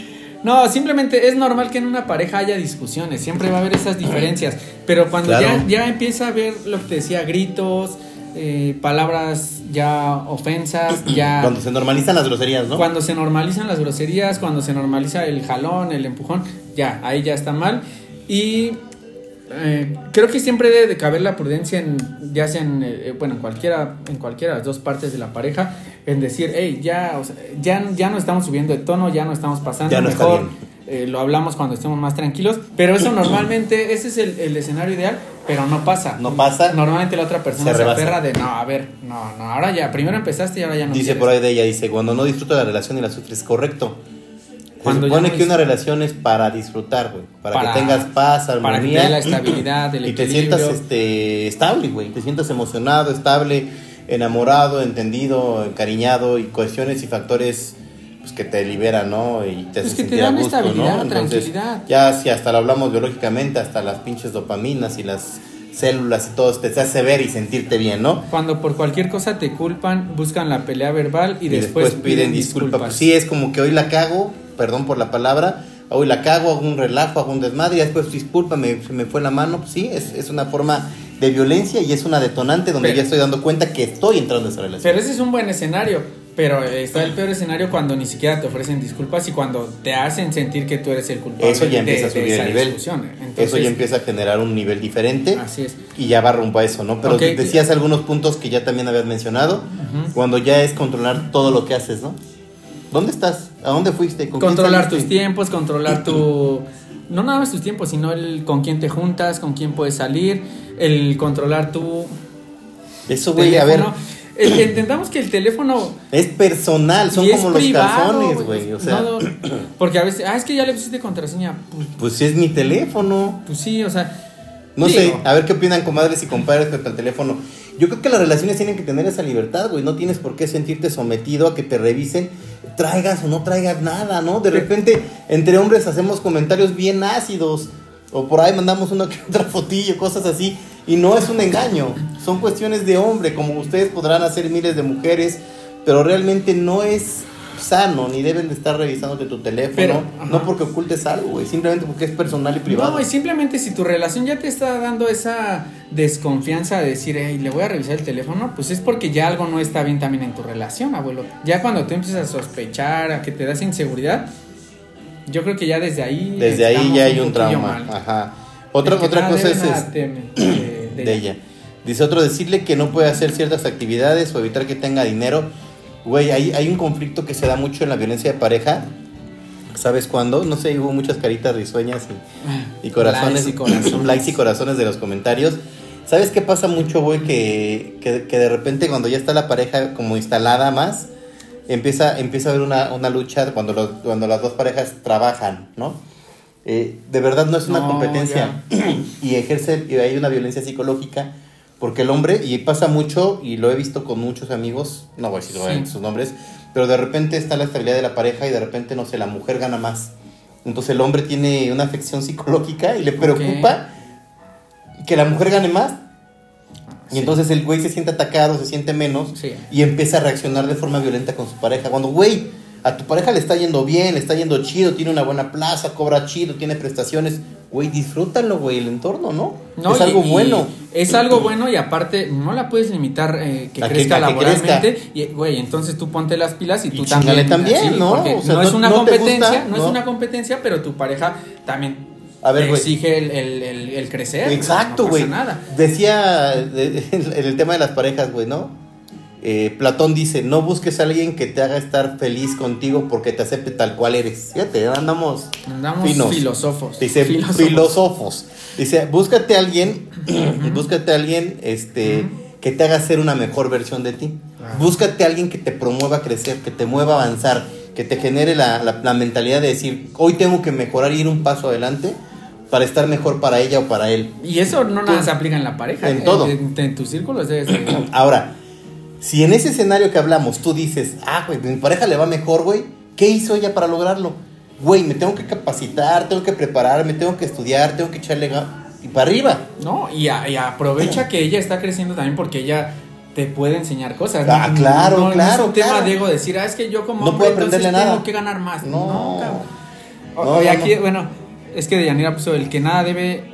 No, simplemente es normal que en una pareja haya discusiones, siempre va a haber esas diferencias, pero cuando ya, ya empieza a haber lo que te decía, gritos, eh, palabras ya ofensas, [CLEARS THROAT] ya... Cuando se normalizan las groserías, ¿no? Cuando se normalizan las groserías, cuando se normaliza el jalón, el empujón, ya, ahí ya está mal. Y eh, creo que siempre debe de caber la prudencia en, ya sea en, eh, bueno, en cualquiera, en cualquiera de las dos partes de la pareja, en decir, hey, ya, ya, ya no estamos subiendo de tono, ya no estamos pasando, ya mejor eh, lo hablamos cuando estemos más tranquilos, pero eso normalmente, ese es el, escenario ideal, pero no pasa. No pasa. Normalmente la otra persona se, aferra de, no, a ver, no, no, ahora ya, primero empezaste y ahora ya no. Dice por ahí de ella, dice, cuando no disfruto la relación y la sufres, correcto. Cuando se supone que una relación es para disfrutar, güey. Para, que tengas paz, armonía. Para que tengas la estabilidad, [CLEARS THROAT] el Y te sientas este, estable, güey. Te sientas emocionado, estable, enamorado, entendido, encariñado y cohesiones y factores pues, que te liberan, ¿no? Y te pues que te dan estabilidad, tranquilidad. Ya si hasta lo hablamos biológicamente, hasta las pinches dopaminas y las células y todo te hace ver y sentirte bien, ¿no? Cuando por cualquier cosa te culpan, buscan la pelea verbal y, después, piden, disculpas. Pues sí, es como que hoy la cago, perdón por la palabra, hoy la cago, hago un relajo, hago un desmadre y después discúlpame, se me fue la mano. Pues sí, es, es una forma de violencia y es una detonante donde ya estoy dando cuenta que estoy entrando en esa relación. Pero ese es un buen escenario. Pero está el peor escenario cuando ni siquiera te ofrecen disculpas y cuando te hacen sentir que tú eres el culpable. Eso ya empieza a subir el nivel. eso ya empieza a generar un nivel diferente. Así es. Y ya va rumbo a eso, ¿no? Pero decías algunos puntos que ya también habías mencionado. Cuando ya es controlar todo lo que haces, ¿no? ¿Dónde estás? ¿A dónde fuiste? controlar tus tiempos, controlar tu... [CLEARS THROAT] No nada más tus tiempos, sino el con quién te juntas, con quién puedes salir, el controlar tu... Eso, güey, a ver entendamos que el teléfono es personal, son como los calzones, güey. O sea, porque a veces, ah, es que ya le pusiste contraseña. Pues, pues sí es mi teléfono. Pues sí, o sea. No sé, a ver qué opinan comadres y compadres respecto al teléfono. Yo creo que las relaciones tienen que tener esa libertad, güey. No tienes por qué sentirte sometido a que te revisen, traigas o no traigas nada, ¿no? De repente, entre hombres hacemos comentarios bien ácidos. O por ahí mandamos una otra fotillo, cosas así. Y no es un engaño, son cuestiones de hombre, como ustedes podrán hacer miles de mujeres, pero realmente no es sano, ni deben de estar revisándote tu teléfono, no porque ocultes algo, güey, simplemente porque es personal y privado. No, y simplemente si tu relación ya te está dando esa desconfianza de decir, hey, le voy a revisar el teléfono, pues es porque ya algo no está bien también en tu relación, abuelo. Ya cuando tú empiezas a sospechar, a que te das inseguridad, yo creo que ya desde ahí... Desde ahí ya hay un, trauma, ajá. Otra, otra cosa es... [CLEARS THROAT] De, ella. Dice otro, decirle que no puede hacer ciertas actividades o evitar que tenga dinero. Güey, hay, hay un conflicto que se da mucho en la violencia de pareja. ¿Sabes cuándo? No sé, hubo muchas caritas risueñas y, corazones. y [CLEARS THROAT] corazones. likes y corazones de los comentarios. ¿Sabes qué pasa mucho, güey? Que, que, de repente cuando ya está la pareja como instalada más, empieza, empieza a haber una, una lucha cuando, cuando las dos parejas trabajan, ¿no? Eh, de verdad no es una competencia [CLEARS THROAT] y ejerce, y hay una violencia psicológica, porque el hombre, y pasa mucho, y lo he visto con muchos amigos, no voy a decir sus nombres, pero de repente está la estabilidad de la pareja y de repente, no sé, la mujer gana más. Entonces el hombre tiene una afección psicológica y le preocupa que la mujer gane más. Y entonces el güey se siente atacado, se siente menos y empieza a reaccionar de forma violenta con su pareja. Cuando, güey, a tu pareja le está yendo bien, le está yendo chido, tiene una buena plaza, cobra chido, tiene prestaciones. Güey, disfrútalo, güey, el entorno, ¿no? no es algo bueno. Es algo bueno y aparte no la puedes limitar eh, que crezca laboralmente. Y, güey, entonces tú ponte las pilas y tú también. también, ¿no? no es una competencia, no, es una competencia, pero tu pareja también a ver, exige el, el, crecer. Exacto, güey. Decía en [LAUGHS] el tema de las parejas, güey, ¿no? Eh, Platón dice, no busques a alguien que te haga estar feliz contigo porque te acepte tal cual eres. Fíjate, andamos, andamos filósofos. Dice, filósofos. Dice, búscate a alguien, [CLEARS THROAT] búscate a alguien este, que te haga ser una mejor versión de ti. Búscate a alguien que te promueva a crecer, que te mueva a avanzar, que te genere la, la, mentalidad de decir, hoy tengo que mejorar y ir un paso adelante para estar mejor para ella o para él. Y eso no nada se aplica en la pareja. En todo. En, tus círculos Ahora, Si en ese escenario que hablamos tú dices, ah, güey, mi pareja le va mejor, güey, ¿qué hizo ella para lograrlo? Güey, me tengo que capacitar, tengo que prepararme, tengo que estudiar, tengo que echarle y para arriba. No, y, aprovecha que ella está creciendo también porque ella te puede enseñar cosas. Ah, claro, no, claro. No es un tema de ego decir, ah, es que yo como no puedo aprenderle nada. tengo que ganar más. No, no, y aquí, bueno, es que de Yanira puso el que nada debe.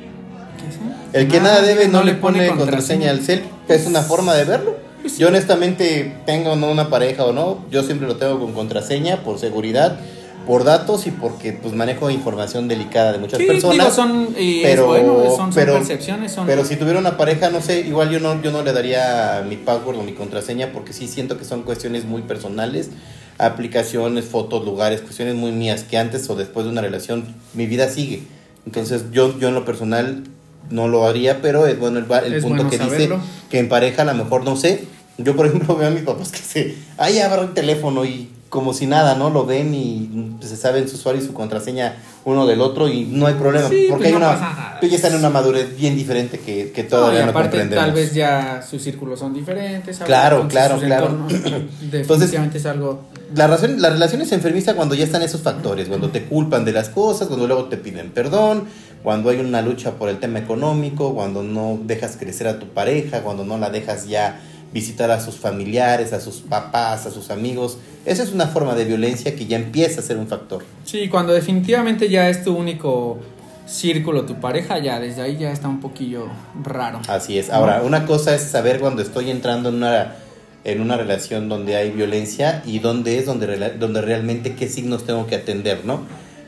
¿qué es? El que nada, debe no, le pone, contraseña al cel. Es una forma de verlo. Pues yo honestamente tengo no una pareja o no, yo siempre lo tengo con contraseña por seguridad, por datos y porque pues manejo información delicada de muchas personas. son, pero, son, percepciones. Pero si tuviera una pareja, no sé, igual yo no, yo no le daría mi password o mi contraseña porque sí siento que son cuestiones muy personales, aplicaciones, fotos, lugares, cuestiones muy mías que antes o después de una relación mi vida sigue. Entonces yo, yo en lo personal no lo haría, pero es bueno el, punto que dice que en pareja a lo mejor no sé, yo, por ejemplo, [LAUGHS] veo a mis papás que se. Ahí agarra el teléfono y como si nada, ¿no? Lo ven y se saben su usuario y su contraseña uno del otro y no hay problema. porque pues hay una. Tú ya están en una madurez bien diferente que, que todavía no, y aparte, Tal vez ya sus círculos son diferentes. Claro, claro, claro. [COUGHS] [COUGHS] definitivamente es algo. La, razón, la relación es enfermiza cuando ya están esos factores, cuando te culpan de las cosas, cuando luego te piden perdón, cuando hay una lucha por el tema económico, cuando no dejas crecer a tu pareja, cuando no la dejas ya visitar a sus familiares, a sus papás, a sus amigos. Esa es una forma de violencia que ya empieza a ser un factor. Sí, cuando definitivamente ya es tu único círculo, tu pareja, ya desde ahí ya está un poquillo raro. Así es. Ahora, una cosa es saber cuando estoy entrando en una, en una relación donde hay violencia y dónde es donde, donde realmente qué signos tengo que atender, ¿no?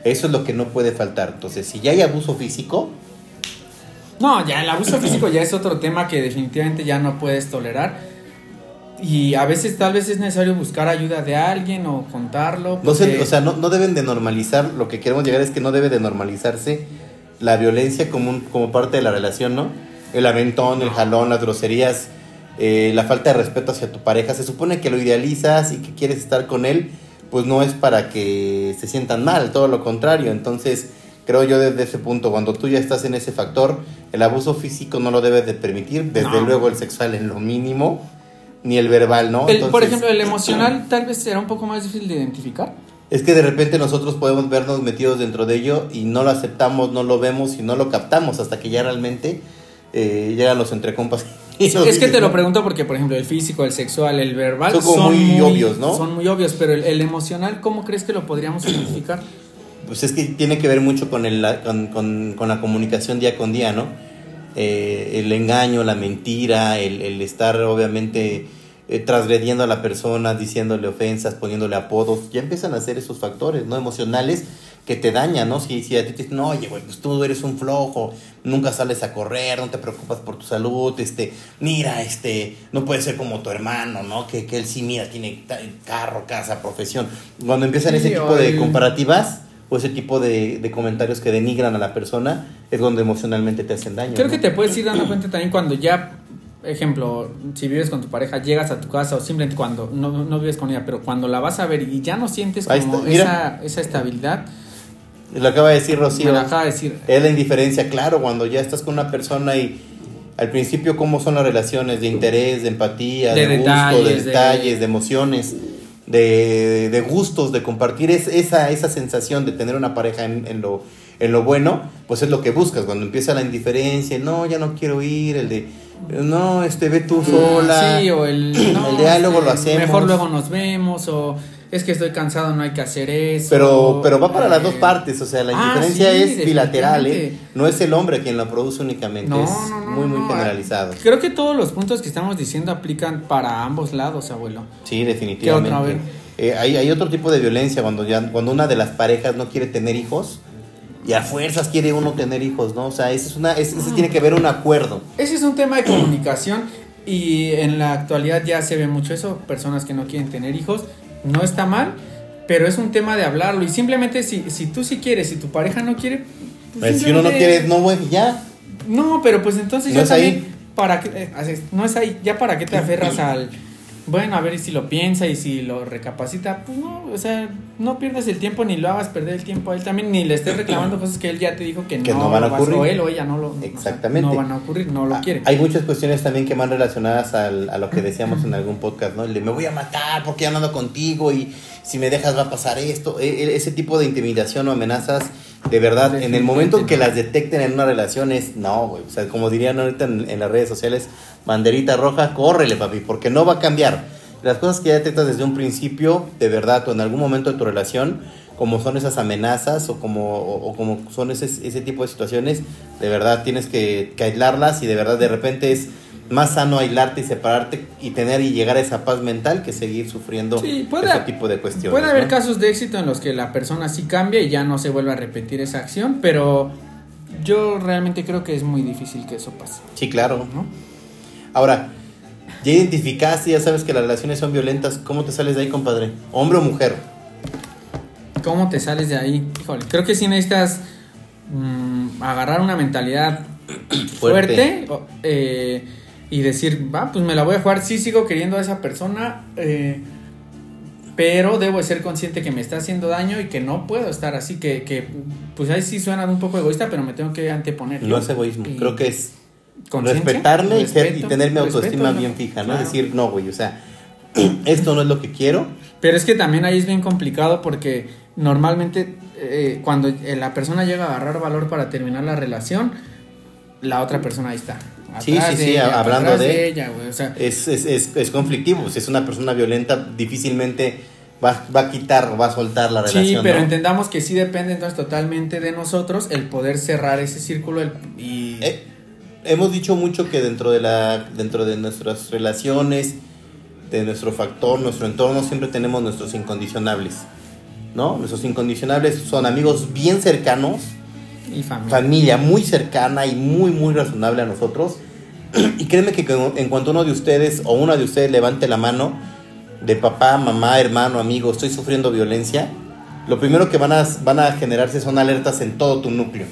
Eso es lo que no puede faltar. Entonces, si ya hay abuso físico, no, ya el abuso físico ya es otro tema que definitivamente ya no puedes tolerar y a veces tal vez es necesario buscar ayuda de alguien o contarlo. No o sea, no, no, deben de normalizar, lo que queremos llegar es que no debe de normalizarse la violencia como, como parte de la relación, ¿no? El aventón, el jalón, las groserías, eh, la falta de respeto hacia tu pareja. Se supone que lo idealizas y que quieres estar con él, pues no es para que se sientan mal, todo lo contrario. Entonces, creo yo desde ese punto, cuando tú ya estás en ese factor, el abuso físico no lo debes de permitir, desde luego el sexual en lo mínimo ni el verbal, ¿no? por ejemplo, el emocional [CLEARS THROAT] tal vez será un poco más difícil de identificar. Es que de repente nosotros podemos vernos metidos dentro de ello y no lo aceptamos, no lo vemos y no lo captamos hasta que ya realmente eh, llegan los entrecompas. es que te lo pregunto porque, por ejemplo, el físico, el sexual, el verbal son, como muy, obvios, ¿no? Son muy obvios, pero el, emocional, ¿cómo crees que lo podríamos identificar? Pues es que tiene que ver mucho con, el, con, con la comunicación día con día, ¿no? Eh, el engaño, la mentira, el, estar obviamente eh, transgrediendo a la persona, diciéndole ofensas, poniéndole apodos, ya empiezan a ser esos factores no emocionales que te dañan, ¿no? Si, si a ti te dicen, oye, güey, pues tú eres un flojo, nunca sales a correr, no te preocupas por tu salud, este, mira, este, no puede ser como tu hermano, ¿no? Que, que él sí, mira, tiene carro, casa, profesión. Cuando empiezan ese tipo de comparativas, o ese tipo de, comentarios que denigran a la persona es donde emocionalmente te hacen daño. Creo que te puedes ir dando cuenta también cuando ya, ejemplo, si vives con tu pareja, llegas a tu casa o simplemente cuando no, no vives con ella, pero cuando la vas a ver y ya no sientes como esa, esa estabilidad. Lo acaba de decir Rocío. lo acaba de decir. Es la indiferencia, claro, cuando ya estás con una persona y al principio cómo son las relaciones de interés, de empatía, de, gusto, de detalles, de emociones de, de gustos, de compartir es, esa, esa sensación de tener una pareja en, en, lo, en lo bueno, pues es lo que buscas. Cuando empieza la indiferencia, no, ya no quiero ir, el de, no, este, ve tú sola. Sí, o el, [CLEARS THROAT] el diálogo lo hacemos. Mejor luego nos vemos, o es que estoy cansado, no hay que hacer eso. Pero, pero va para las dos partes, o sea, la ah, indiferencia es bilateral, ¿eh? No es el hombre quien lo produce únicamente, es muy, muy generalizado. Creo que todos los puntos que estamos diciendo aplican para ambos lados, abuelo. Sí, definitivamente. Eh, hay, hay otro tipo de violencia cuando, ya, cuando una de las parejas no quiere tener hijos y a fuerzas quiere uno tener hijos, ¿no? O sea, ese, es una, ese, tiene que haber un acuerdo. Ese es un tema de comunicación y en la actualidad ya se ve mucho eso, personas que no quieren tener hijos no está mal, pero es un tema de hablarlo. Y simplemente si, si tú sí quieres, si tu pareja no quiere... Pues si uno no quiere, no, güey, ya. No, pero pues entonces ya también... Para que, eh, no es ahí, ya para qué te aferras al bueno, a ver y si lo piensa y si lo recapacita, pues no, o sea, no pierdas el tiempo ni lo hagas perder el tiempo a él también, ni le estés reclamando [CLEARS THROAT] cosas que él ya te dijo que, Que no, no van a ocurrir. o él o ella no lo Exactamente. no van a ocurrir, no lo Ah, quiere. Hay muchas cuestiones también que van relacionadas al- a lo que decíamos en algún podcast, ¿no? El de me voy a matar porque ya no ando contigo y si me dejas va a pasar esto. E- e- ese tipo de intimidación o amenazas, de verdad, en el momento en que las detecten en una relación es, no, güey. O sea, como dirían ahorita en, en las redes sociales, banderita roja, córrele, papi, porque no va a cambiar. Las cosas que ya detectas desde un principio, de verdad, o en algún momento de tu relación, como son esas amenazas o como, o, o como son ese, ese tipo de situaciones, de verdad tienes que, que aislarlas y de verdad de repente es más sano aislarte y separarte y tener y llegar a esa paz mental que seguir sufriendo Sí, puede- ese tipo de cuestiones. Puede haber ¿no? casos de éxito en los que la persona sí cambia y ya no se vuelve a repetir esa acción, pero yo realmente creo que es muy difícil que eso pase, Sí, claro. ¿no? Ahora, ya identificaste, ya sabes que las relaciones son violentas, ¿cómo te sales de ahí, compadre? ¿Hombre o mujer? ¿Cómo te sales de ahí? Híjole, creo que sí necesitas mm, agarrar una mentalidad [COUGHS] fuerte, eh, y decir, va, pues me la voy a jugar, sí sigo queriendo a esa persona, eh, pero debo de ser consciente que me está haciendo daño y que no puedo estar así, que, que pues ahí sí suena un poco egoísta, pero me tengo que anteponer. No es egoísmo, Y creo que es respetarme y, tener mi autoestima respeto, bien fija, ¿no? claro. Decir, no, güey, o sea, [CLEARS THROAT] esto no es lo que quiero. Pero es que también ahí es bien complicado porque normalmente eh, cuando eh, la persona llega a agarrar valor para terminar la relación, la otra persona ahí está. Sí, sí, de sí, ella, hablando atrás de- ella, güey, o sea, Es, es, es, es conflictivo, si es una persona violenta, difícilmente va, va a quitar, va a soltar la relación. sí, pero ¿no? entendamos que sí depende entonces totalmente de nosotros el poder cerrar ese círculo el- y Eh, hemos dicho mucho que dentro de la dentro de nuestras relaciones de nuestro factor nuestro entorno siempre tenemos nuestros incondicionables no nuestros incondicionables son amigos bien cercanos y familia. familia muy cercana y muy muy razonable a nosotros. [CLEARS THROAT] Y créeme que en cuanto uno de ustedes o una de ustedes levante la mano de papá mamá hermano amigo estoy sufriendo violencia lo primero que van a, van a generarse son alertas en todo tu núcleo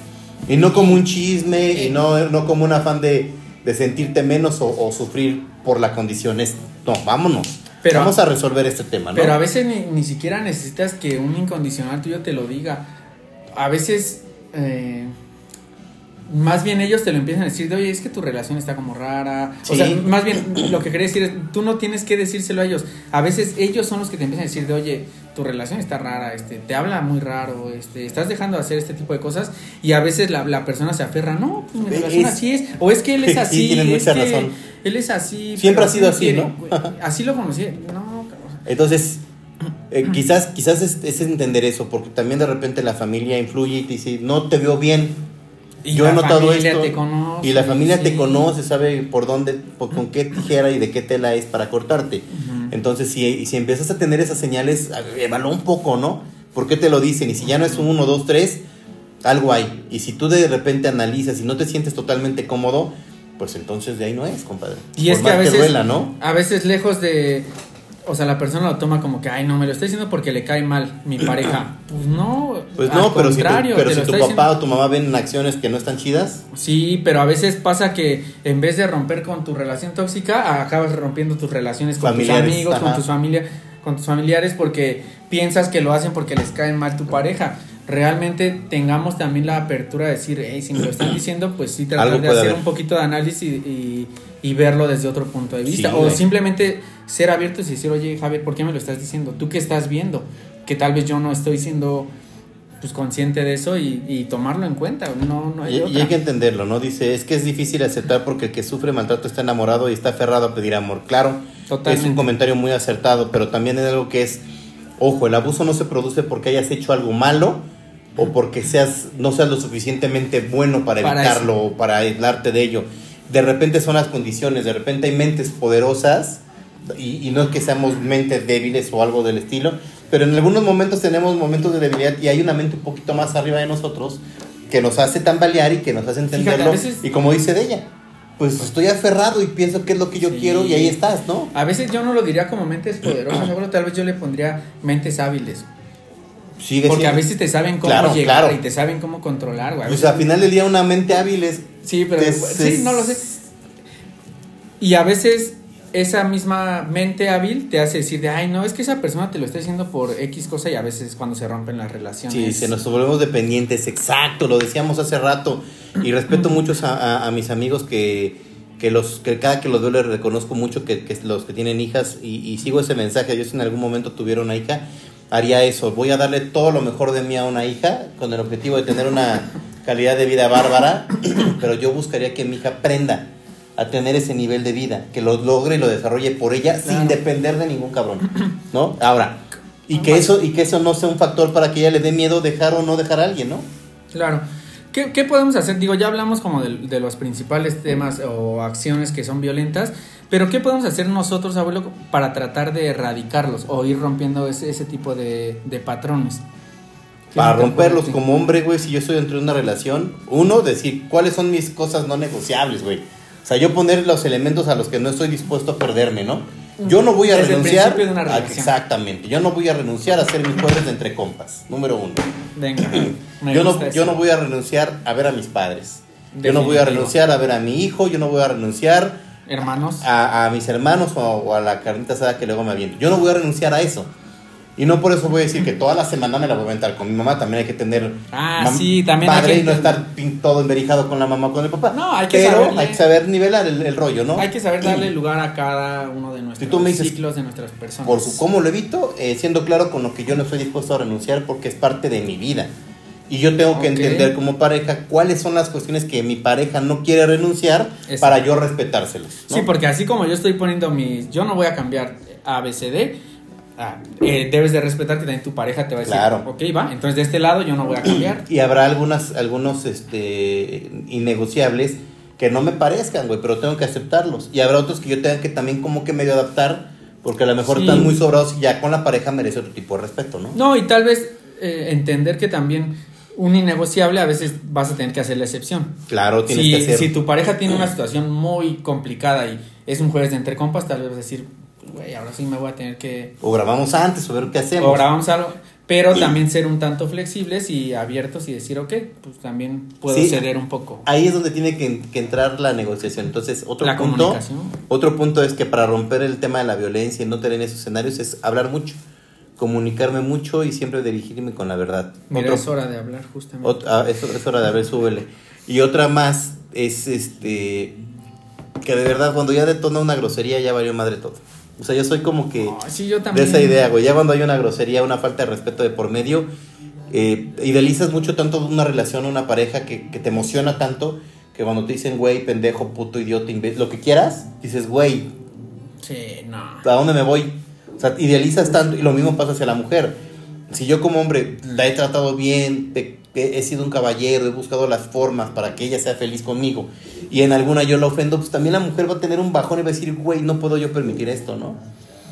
y no como un chisme y no, no como un afán de, de sentirte menos o, o sufrir por la condición es no vámonos Pero- vamos a resolver este tema ¿no? Pero a veces ni, ni siquiera necesitas que un incondicional tuyo te lo diga. A veces, eh, más bien ellos te lo empiezan a decir de, oye, es que tu relación está como rara. O sea, más bien lo que quería decir es, tú no tienes que decírselo a ellos. A veces ellos son los que te empiezan a decir de, oye, tu relación está rara, este, te habla muy raro, este, estás dejando de hacer este tipo de cosas. Y a veces la, la persona se aferra, no, pues mi Es- relación así es. O es que él es [LAUGHS] Sí, así. tienes es mucha que razón. Él es así. Siempre ha sido así, ¿no? Así lo conocí. No, cabrón. Entonces, eh, quizás, quizás es, es entender eso, porque también de repente la familia influye y te dice, no te veo bien. Y Yo he notado familia esto. te conoce, y la familia te sí. conoce, sabe por dónde, por- con qué tijera y de qué tela es para cortarte. Ujú. Entonces, si, si empiezas a tener esas señales, evalúa un poco, ¿no? ¿Por qué te lo dicen? Y si ya no es un uno, dos, tres, algo hay. Y si tú de repente analizas y no te sientes totalmente cómodo, pues entonces de ahí no es, compadre. Y Por es que a veces, duela, ¿no? a veces lejos de, o sea, la persona lo toma como que, ay, no, me lo está diciendo porque le cae mal mi [CLEARS THROAT] pareja. Pues no, Pues al no, si tu, contrario, pero si tu papá diciendo- o tu mamá ven acciones que no están chidas, Sí, pero a veces pasa que en vez de romper con tu relación tóxica, acabas rompiendo tus relaciones con Familiares, tus amigos, con tus familia, con tus familiares porque piensas que lo hacen porque les cae mal tu pareja. Realmente tengamos también la apertura de decir, hey, si me lo están diciendo, pues sí tratar de hacer haber. un poquito de análisis y, y verlo desde otro punto de vista. Sí, o simplemente ser abiertos y decir, oye, Javier, ¿por qué me lo estás diciendo? ¿Tú qué estás viendo? Que tal vez yo no estoy siendo pues consciente de eso y, y tomarlo en cuenta. No, no hay y, y otra. hay que entenderlo, ¿no? Dice, es que es difícil aceptar porque el que sufre maltrato está enamorado y está aferrado a pedir amor. Claro, Totalmente. es un comentario muy acertado, pero también es algo que es, ojo, el abuso no se produce porque hayas hecho algo malo o porque seas no seas lo suficientemente bueno para, Para evitarlo o para aislarte de ello. De repente son las condiciones, de repente hay mentes poderosas y, y no es que seamos mentes débiles o algo del estilo, pero en algunos momentos tenemos momentos de debilidad y hay una mente un poquito más arriba de nosotros que nos hace tambalear y que nos hace Fíjate, entenderlo. a veces- Y como dice de ella, pues estoy aferrado y pienso que es lo que yo Sí. quiero y ahí estás, ¿no? A veces yo no lo diría como mentes poderosas, seguro tal vez yo le pondría mentes hábiles. Sigue Porque a siendo- veces te saben cómo Claro, llegar claro. y te saben cómo controlar, güey. A Pues al final del día una mente hábil es... sí, pero te- sí, no lo sé. Y a veces esa misma mente hábil te hace decir de, ay, no, es que esa persona te lo está haciendo por X cosa y a veces cuando se rompen las relaciones. Sí, se nos volvemos dependientes, exacto, lo decíamos hace rato. Y respeto mucho a, mis amigos que, que, los, que cada que los veo les reconozco mucho que, que los que tienen hijas y, y, sigo ese mensaje. Yo si en algún momento tuviera una hija, haría eso. Voy a darle todo lo mejor de mí a una hija con el objetivo de tener una calidad de vida bárbara, pero yo buscaría que mi hija aprenda a tener ese nivel de vida, que lo logre y lo desarrolle por ella sin depender de ningún cabrón, ¿no? Ahora, y que eso y que eso no sea un factor para que ella le dé miedo dejar o no dejar a alguien, ¿no? Claro. ¿Qué, qué podemos hacer? Digo, ya hablamos como de, de, los principales temas o acciones que son violentas, pero ¿qué podemos hacer nosotros, abuelo, para tratar de erradicarlos o ir rompiendo ese, ese tipo de, de patrones? Para romperlos como hombre, güey, si yo estoy dentro de una relación, uno, decir cuáles son mis cosas no negociables, güey o sea, yo poner los elementos a los que no estoy dispuesto a perderme, ¿no? Yo no voy a Desde renunciar. El de una a, exactamente. Yo no voy a renunciar a hacer mis jueves de entre compas. Número uno. Venga. [CLEARS THROAT] yo, no, yo no voy a renunciar a ver a mis padres. Yo no voy a renunciar a ver a mi hijo. Yo no voy a renunciar. Hermanos. A, a mis hermanos o, o, a la carnita asada que luego me aviento. Yo no voy a renunciar a eso. Y no por eso voy a decir que toda la semana me la voy a aventar con mi mamá. También hay que tener ah, sí, también padre hay que... y no estar todo enverijado con la mamá o con el papá. No, hay que Pero saberle... hay que saber nivelar el, el, rollo, ¿no? Hay que saber darle lugar a cada uno de nuestros si tú me dices, ciclos, de nuestras personas. Por su cómo lo evito, eh, siendo claro con lo que yo no estoy dispuesto a renunciar porque es parte de mi vida. Y yo tengo que Ok. entender como pareja cuáles son las cuestiones que mi pareja no quiere renunciar Exacto. para yo respetárselos. ¿no? Sí, porque así como yo estoy poniendo mis... Yo no voy a cambiar ABCD. Ah, eh, debes de respetar que también tu pareja te va a decir, Claro. ok, va, entonces de este lado yo no voy a cambiar. Y habrá algunas, algunos este, innegociables que no me parezcan, güey, pero tengo que aceptarlos. Y habrá otros que yo tenga que también como que medio adaptar, porque a lo mejor Sí. están muy sobrados y ya con la pareja merece otro tipo de respeto, ¿no? No, y tal vez eh, entender que también un innegociable a veces vas a tener que hacer la excepción. Claro, tienes Si, que hacer. si tu pareja tiene una situación muy complicada y es un jueves de entre compas, tal vez vas a decir, "Pues, güey, ahora sí me voy a tener que... O grabamos antes o ver qué hacemos. O grabamos algo. Pero también ser un tanto flexibles y abiertos y decir, ok, pues también puedo Sí. ceder un poco. Ahí es donde tiene que, que entrar la negociación. Entonces, otro La punto, otro punto es que para romper el tema de la violencia y no tener esos escenarios es hablar mucho, comunicarme mucho y siempre dirigirme con la verdad. Mira, Otro- es hora de hablar justamente. ot- ah, es, es hora de hablar, súbele. Y otra más es este que de verdad cuando ya detona una grosería ya valió madre todo. O sea, yo soy como que sí, yo de esa idea, güey. Ya cuando hay una grosería, una falta de respeto de por medio, eh, idealizas mucho tanto una relación, una pareja que, que te emociona tanto que cuando te dicen, güey, pendejo, puto, idiota, imbécil, lo que quieras, dices, güey, Sí, no. ¿a dónde me voy? O sea, idealizas tanto y lo mismo pasa hacia la mujer. Si yo como hombre la he tratado bien, te- he sido un caballero, he buscado las formas para que ella sea feliz conmigo y en alguna yo la ofendo, pues también la mujer va a tener un bajón y va a decir, güey, no puedo yo permitir esto, ¿no?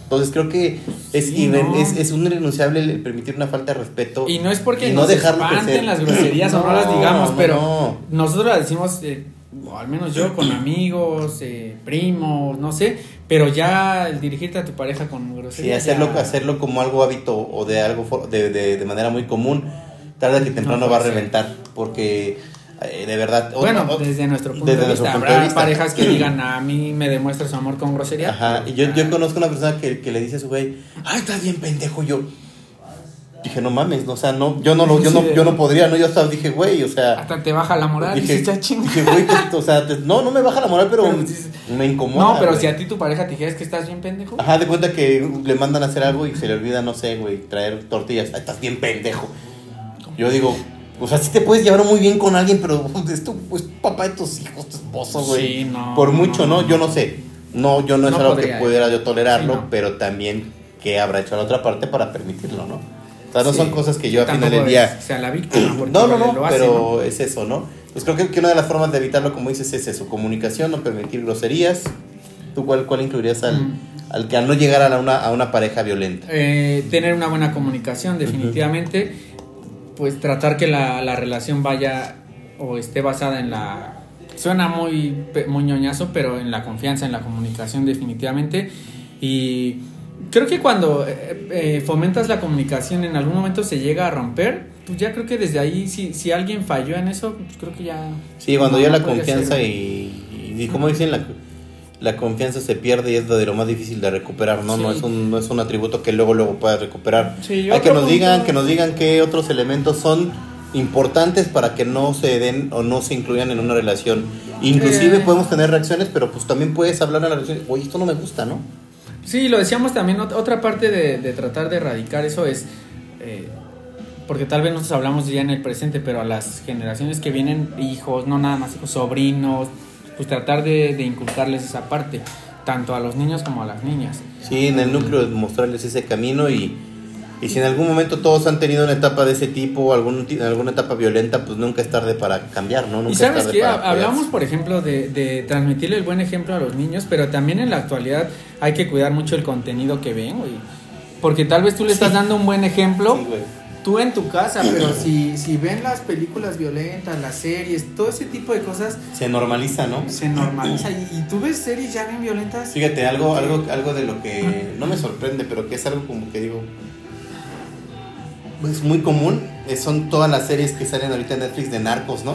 Entonces creo que es, Sí, no. es, es un irrenunciable permitir una falta de respeto. Y no es porque y nos espanten las groserías o no No, las digamos, no, pero no. nosotros las decimos, eh, o al menos yo, con amigos, eh, primos, no sé, pero ya el dirigirte a tu pareja con Sí, groserías. hacerlo, ya- hacerlo como algo hábito o de algo for- de, de, de manera muy común, tarde que temprano No va a reventar, porque eh, de verdad... Bueno, desde nuestro punto desde de nuestro vista, de habrá vista. parejas que [CLEARS THROAT] digan a mí me demuestra su amor con grosería. Ajá, y yo, yo conozco una persona que, que le dice a su güey, ay, estás bien pendejo, yo... Dije, no mames, no, o sea, no, yo no lo, yo no, yo no podría, no, yo hasta dije, güey, o sea, Hasta te baja la moral dije, dije, güey, o sea, te- no, no me baja la moral, pero me incomoda. No, pero güey. si a ti tu pareja te dijera que estás bien pendejo. Ajá, de cuenta que le mandan a hacer algo y se le olvida, no sé, güey, traer tortillas. Ay, estás bien pendejo. Yo digo, o sea, sí te puedes llevar muy bien con alguien, pero [LAUGHS] es tu es papá de tus hijos, tu esposo, güey. Sí, no, Por mucho, no. Yo no sé. No, yo no, es No algo podría, que pudiera yo tolerarlo, Sí, pero también que habrá hecho la otra parte para permitirlo, ¿no? O sea, no Sí. son cosas que yo al final del día... es que sea la víctima. porque No, no, lo no, hace, pero es eso, ¿no? Pues creo que, que una de las formas de evitarlo, como dices, es eso, comunicación, no permitir groserías. ¿Tú cuál, cuál incluirías al, Mm. al que al no llegar a, la- una, a una pareja violenta? Eh, tener una buena comunicación, definitivamente. Pues tratar que la, la relación vaya o esté basada en la. Suena muy, muy ñoñazo, pero en la confianza, en la comunicación, definitivamente. Y creo que cuando eh, eh, fomentas la comunicación, en algún momento se llega a romper. Pues ya creo que desde ahí, si, si alguien falló en eso, pues creo que ya. Sí, cuando no, ya no la confianza y, y como dicen, la, la confianza se pierde y es de lo más difícil de recuperar, ¿no? No, es un, no es un atributo que luego luego puedas recuperar. Hay que nos digan, que nos digan qué otros elementos son importantes para que no se den o no se incluyan en una relación. Inclusive podemos tener reacciones, pero pues también puedes hablar en la relación, oye, esto no me gusta, ¿no? Sí, lo decíamos también, otra parte de, tratar de erradicar eso es, eh, porque tal vez nosotros hablamos ya en el presente, pero a las generaciones que vienen, hijos, no nada más hijos, sobrinos, pues tratar de, inculcarles esa parte, tanto a los niños como a las niñas. Sí, en el núcleo mostrarles ese camino y, y si en algún momento todos han tenido una etapa de ese tipo, algún, alguna etapa violenta, pues nunca es tarde para cambiar, ¿no? Nunca y sabes que hablamos, por ejemplo, de, de, transmitirle el buen ejemplo a los niños, pero también en la actualidad hay que cuidar mucho el contenido que ven, güey. Porque tal vez tú le estás dando un buen ejemplo. Sí, tú en tu casa, pero [CLEARS THROAT] si, si ven las películas violentas, las series, todo ese tipo de cosas... Se normaliza, ¿no? Se normaliza. [CLEARS THROAT] ¿Y, tú ves series ya bien violentas? Fíjate, algo, algo, algo de lo que no me sorprende, pero que es algo como que digo... Es muy común, son todas las series que salen ahorita en Netflix de narcos, ¿no?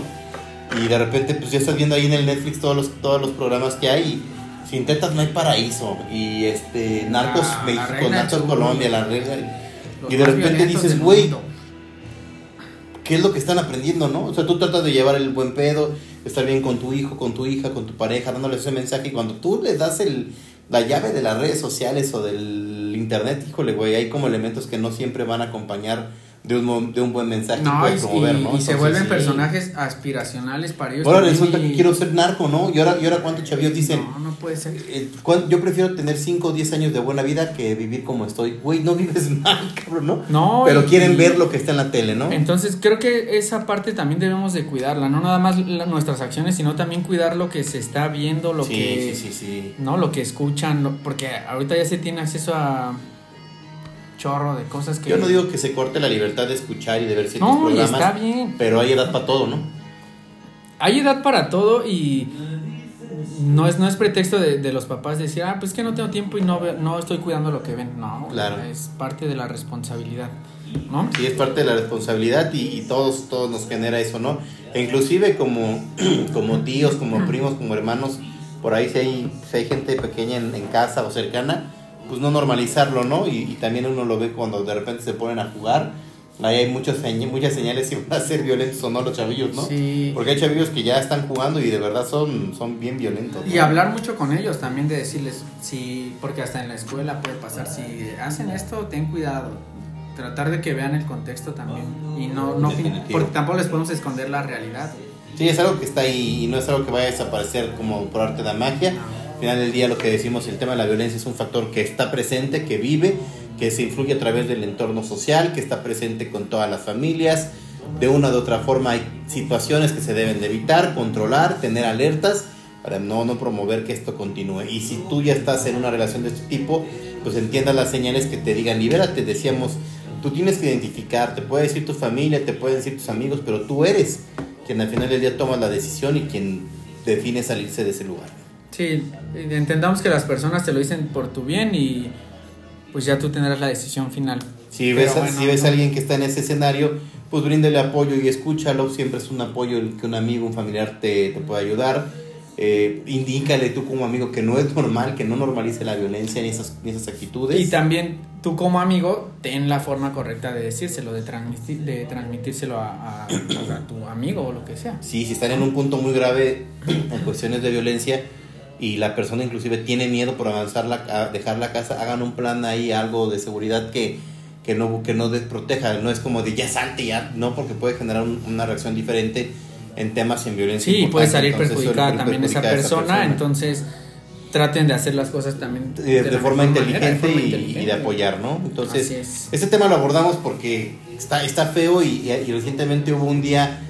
Y de repente, pues ya estás viendo ahí en el Netflix todos los, todos los programas que hay y sin tetas no hay paraíso. Y este, Narcos ah, México, Narcos Colombia, la regla y de repente dices, güey, ¿qué es lo que están aprendiendo, no? O sea, tú tratas de llevar el buen pedo, estar bien con tu hijo, con tu hija, con tu pareja, dándoles ese mensaje. Y cuando tú les das el, la llave de las redes sociales o del internet, híjole, güey, hay como elementos que no siempre van a acompañar de un, de un buen mensaje no, y, promover, ¿no? Y se vuelven personajes aspiracionales para ellos. Ahora resulta que quiero ser narco, ¿no? Y ahora, y ahora cuántos chavillos dicen. No, no puede ser. Eh, yo prefiero tener 5 o 10 años de buena vida que vivir como estoy. Güey, no vives [LAUGHS] mal, cabrón, ¿no? No. Pero quieren ver lo que está en la tele, ¿no? Entonces creo que esa parte también debemos de cuidarla, no nada más nuestras acciones, sino también cuidar lo que se está viendo, lo que. Sí, sí, sí. ¿No? Lo que escuchan, porque ahorita ya se tiene acceso a chorro de cosas que... Yo no digo que se corte la libertad de escuchar y de ver ciertos no, programas. está bien. Pero hay edad para todo, ¿no? Hay edad para todo y no es, no es pretexto de, los papás decir, ah, pues que no tengo tiempo y no, no estoy cuidando lo que ven. No, claro. es parte de la responsabilidad, ¿no? Sí, es parte de la responsabilidad y, todos, todos nos genera eso, ¿no? E inclusive como, [CLEARS THROAT] como tíos, como primos, como hermanos, por ahí si hay, si hay gente pequeña en, en casa o cercana, pues no normalizarlo, ¿no? Y, también uno lo ve cuando de repente se ponen a jugar. Ahí hay muchas, muchas señales [LAUGHS] si van a ser violentos o no los chavillos, ¿no? Sí. Porque hay chavillos que ya están jugando y de verdad son, son bien violentos. Y hablar mucho con ellos también de decirles, sí, porque hasta en la escuela puede pasar, si hacen esto, ten cuidado. Tratar de que vean el contexto también. Y no, no porque tampoco les podemos esconder la realidad. Sí, es algo que está ahí y no es algo que vaya a desaparecer como por arte de magia final del día lo que decimos, el tema de la violencia es un factor que está presente, que vive, que se influye a través del entorno social, que está presente con todas las familias. De una u otra forma hay situaciones que se deben de evitar, controlar, tener alertas para no, no promover que esto continúe. Y si tú ya estás en una relación de este tipo, pues entiendas las señales que te digan, libérate, decíamos, tú tienes que identificar, te puede decir tu familia, te pueden decir tus amigos, pero tú eres quien al final del día toma la decisión y quien define salirse de ese lugar. Sí, entendamos que las personas te lo dicen por tu bien y pues ya tú tendrás la decisión final. Si ves, a, si ves a alguien que está en ese escenario, pues bríndele apoyo y escúchalo. Siempre es un apoyo el que un amigo, un familiar te, te puede ayudar. Eh, indícale tú como amigo que no es normal, que no normalice la violencia ni esas, ni esas actitudes. Y también tú como amigo ten la forma correcta de decírselo, de, transmitir, de transmitírselo a, a, a, tu amigo o lo que sea. Sí, si están en un punto muy grave en cuestiones de violencia, y la persona inclusive tiene miedo por avanzar la, dejar la casa, hagan un plan ahí, algo de seguridad que, que no que no desproteja, no es como de ya salte ya, no, porque puede generar una reacción diferente en temas en violencia. Sí, puede salir perjudicada también esa persona, entonces traten de hacer las cosas también de, forma, inteligente, y, de apoyar, ¿no? Entonces, este tema lo abordamos porque está, está feo y, y recientemente hubo un día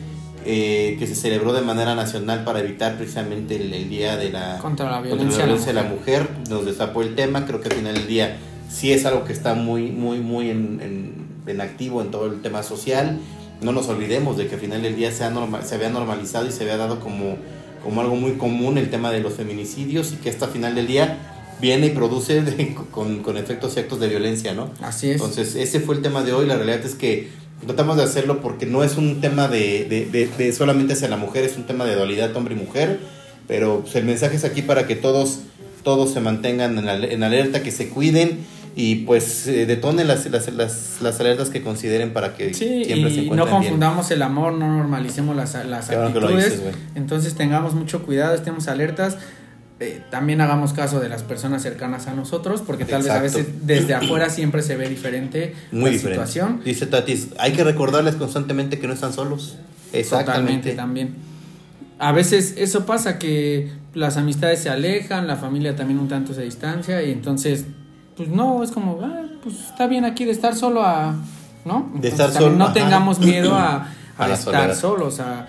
eh, que se celebró de manera nacional para evitar precisamente el, día de la, contra la violencia, de la mujer. Nos destapó el tema, creo que al final del día sí es algo que está muy, muy, muy en, en, activo en todo el tema social. No nos olvidemos de que al final del día se, ha normal, se había normalizado y se había dado como, como algo muy común el tema de los feminicidios y que hasta final del día viene y produce con, con, efectos y actos de violencia, ¿no? Así es. Entonces, ese fue el tema de hoy. La realidad es que tratamos de hacerlo porque no es un tema de, de, de, solamente hacia la mujer, es un tema de dualidad hombre y mujer, pero pues, el mensaje es aquí para que todos todos se mantengan en, alerta, que se cuiden y pues eh, detonen las, las, las, las, alertas que consideren para que sí, siempre y no confundamos el amor, no normalicemos las, las actitudes. Entonces tengamos mucho cuidado, estemos alertas. Eh, también hagamos caso de las personas cercanas a nosotros, porque tal vez a veces desde afuera siempre se ve diferente Muy la situación. Dice Tatis, hay que recordarles constantemente que no están solos. Exactamente. también. A veces eso pasa que las amistades se alejan, la familia también un tanto se distancia y entonces, pues no, es como, ah, pues está bien aquí de estar solo a, ¿no? de estar solo. No tengamos miedo a, [CLEARS THROAT] a, estar solos, a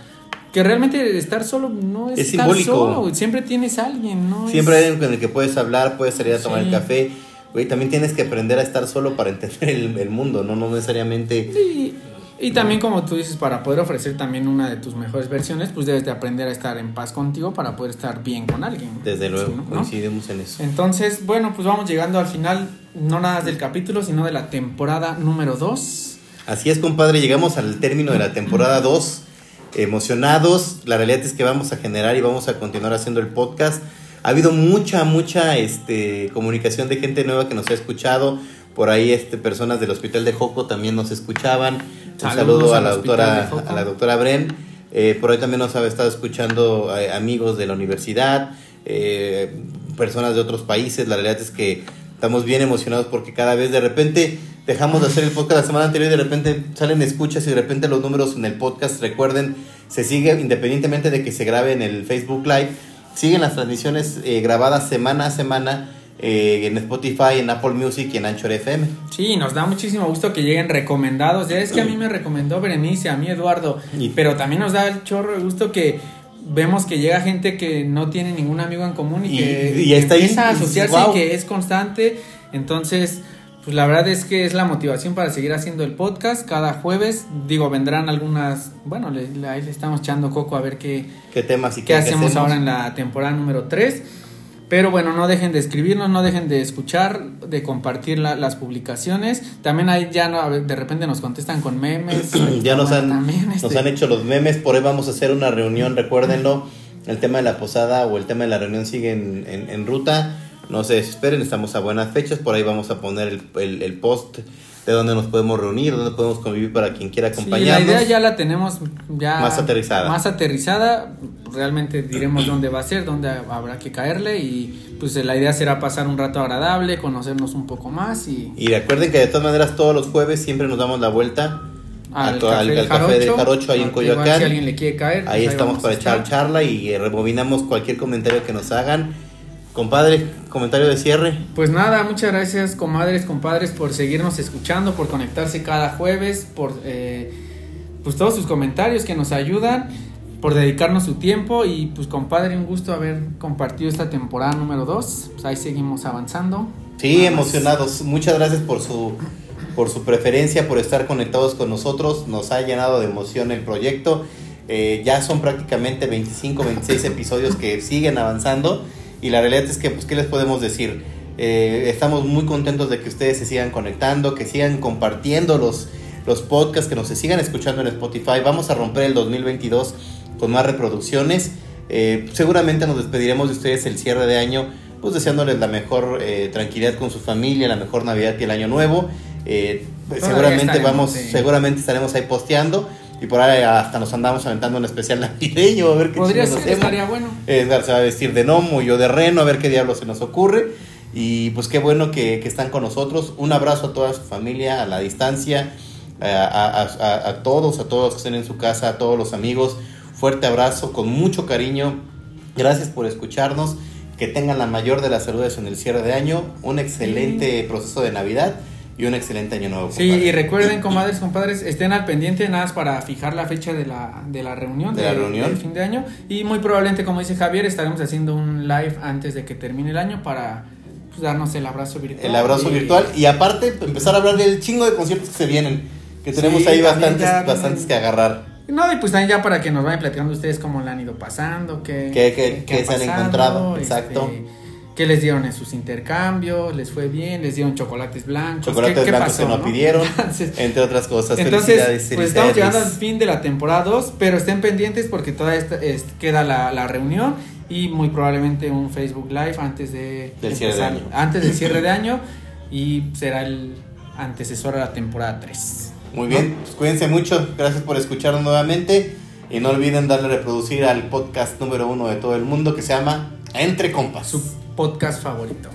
que realmente estar solo no es, es estar solo, siempre tienes a alguien, ¿no? Siempre hay alguien con el que puedes hablar, puedes salir a tomar el café. Güey, también tienes que aprender a estar solo para entender el, mundo, ¿no? No necesariamente... Y, y también como tú dices, para poder ofrecer también una de tus mejores versiones, pues debes de aprender a estar en paz contigo para poder estar bien con alguien. Desde luego, coincidimos en eso. Entonces, bueno, pues vamos llegando al final, no nada del capítulo, sino de la temporada número 2. Así es, compadre, llegamos al término de la temporada 2 emocionados. La realidad es que vamos a generar y vamos a continuar haciendo el podcast. Ha habido mucha, mucha este, comunicación de gente nueva que nos ha escuchado. Por ahí este, personas del Hospital de Joco también nos escuchaban. Un saludo a la, doctora, a la doctora Bren. Eh, por ahí también nos ha estado escuchando eh, amigos de la universidad, eh, personas de otros países. La realidad es que estamos bien emocionados porque cada vez de repente dejamos de hacer el podcast la semana anterior y de repente salen escuchas y de repente los números en el podcast, recuerden, se sigue independientemente de que se grabe en el Facebook Live, siguen las transmisiones eh, grabadas semana a semana. Eh, en Spotify, en Apple Music y en Anchor FM. Sí, nos da muchísimo gusto que lleguen recomendados. Ya es que a mí me recomendó Berenice, a mí Eduardo, pero también nos da el chorro de gusto que vemos que llega gente que no tiene ningún amigo en común y, que empieza a asociarse y que es constante. Entonces, pues la verdad es que es la motivación para seguir haciendo el podcast cada jueves. Digo, vendrán algunas, bueno, le, ahí le estamos echando coco a ver qué, qué temas y qué, hacemos, ahora en la temporada número 3. Pero bueno, no dejen de escribirnos, no dejen de escuchar, de compartir las publicaciones. También ahí ya no, de repente nos contestan con memes. [CLEARS THROAT] ya nos han, nos este han hecho los memes, por ahí vamos a hacer una reunión, recuérdenlo. El tema de la posada o el tema de la reunión sigue en, en ruta no se desesperen, estamos a buenas fechas, por ahí vamos a poner el, post de dónde nos podemos reunir, dónde podemos convivir para quien quiera acompañarnos. la idea ya la tenemos ya más aterrizada. Más aterrizada, realmente diremos dónde va a ser, dónde habrá que caerle y pues la idea será pasar un rato agradable, conocernos un poco más y... Y recuerden que de todas maneras todos los jueves siempre nos damos la vuelta al, café, de Jarocho ahí en Coyoacán. Si alguien le quiere caer, ahí, pues estamos para echar charla y rebobinamos cualquier comentario que nos hagan Compadre, comentario de cierre. Pues nada, muchas gracias, comadres, compadres, por seguirnos escuchando, por conectarse cada jueves, por eh, pues todos sus comentarios que nos ayudan, por dedicarnos su tiempo y pues compadre, un gusto haber compartido esta temporada número 2. Pues ahí seguimos avanzando. Sí, emocionados. Muchas gracias por su por su preferencia, por estar conectados con nosotros. Nos ha llenado de emoción el proyecto. Eh, ya son prácticamente 25, 26 episodios que siguen avanzando y la realidad es que, pues, ¿qué les podemos decir? Eh, estamos muy contentos de que ustedes se sigan conectando, que sigan compartiendo los, los podcasts, que nos sigan escuchando en Spotify. Vamos a romper el 2022 con más reproducciones. Eh, seguramente nos despediremos de ustedes el cierre de año, pues deseándoles la mejor eh, tranquilidad con su familia, la mejor Navidad y el Año Nuevo. seguramente vamos, seguramente estaremos ahí posteando. Y por ahí hasta nos andamos aventando un especial navideño, a ver qué Podría ser, estaría bueno. Edgar se va a vestir de gnomo, yo de reno, a ver qué diablo se nos ocurre. Y pues qué bueno que, que están con nosotros. Un abrazo a toda su familia, a la distancia, a, a, a, todos, a todos que estén en su casa, a todos los amigos. Fuerte abrazo, con mucho cariño. Gracias por escucharnos. Que tengan la mayor de las saludes en el cierre de año. Un excelente proceso de Navidad y un excelente año nuevo. Sí, y recuerden, comadres, compadres, estén al pendiente nada más para fijar la fecha de la, de la reunión. De, la reunión. Del fin de año. Y muy probablemente, como dice Javier, estaremos haciendo un live antes de que termine el año para pues, darnos el abrazo virtual. El abrazo virtual. Y aparte, empezar a hablar del chingo de conciertos que se vienen. Que tenemos ahí bastantes, bastantes que agarrar. No, y pues también ya para que nos vayan platicando ustedes cómo le han ido pasando, qué, qué, se han encontrado. Exacto. Este, ¿Qué les dieron en sus intercambios? ¿Les fue bien? ¿Les dieron chocolates blancos? Chocolates blancos que no pidieron, [LAUGHS] entre otras cosas. Entonces, felicidades, pues estamos llegando al fin de la temporada 2, pero estén pendientes porque todavía queda la, la reunión y muy probablemente un Facebook Live antes de Del cierre de año. antes del cierre de [LAUGHS] año y será el antecesor a la temporada 3. Muy bien, pues cuídense mucho, gracias por escucharnos nuevamente y no olviden darle a reproducir al podcast número uno de todo el mundo que se llama Entre Compas. Podcast favorito.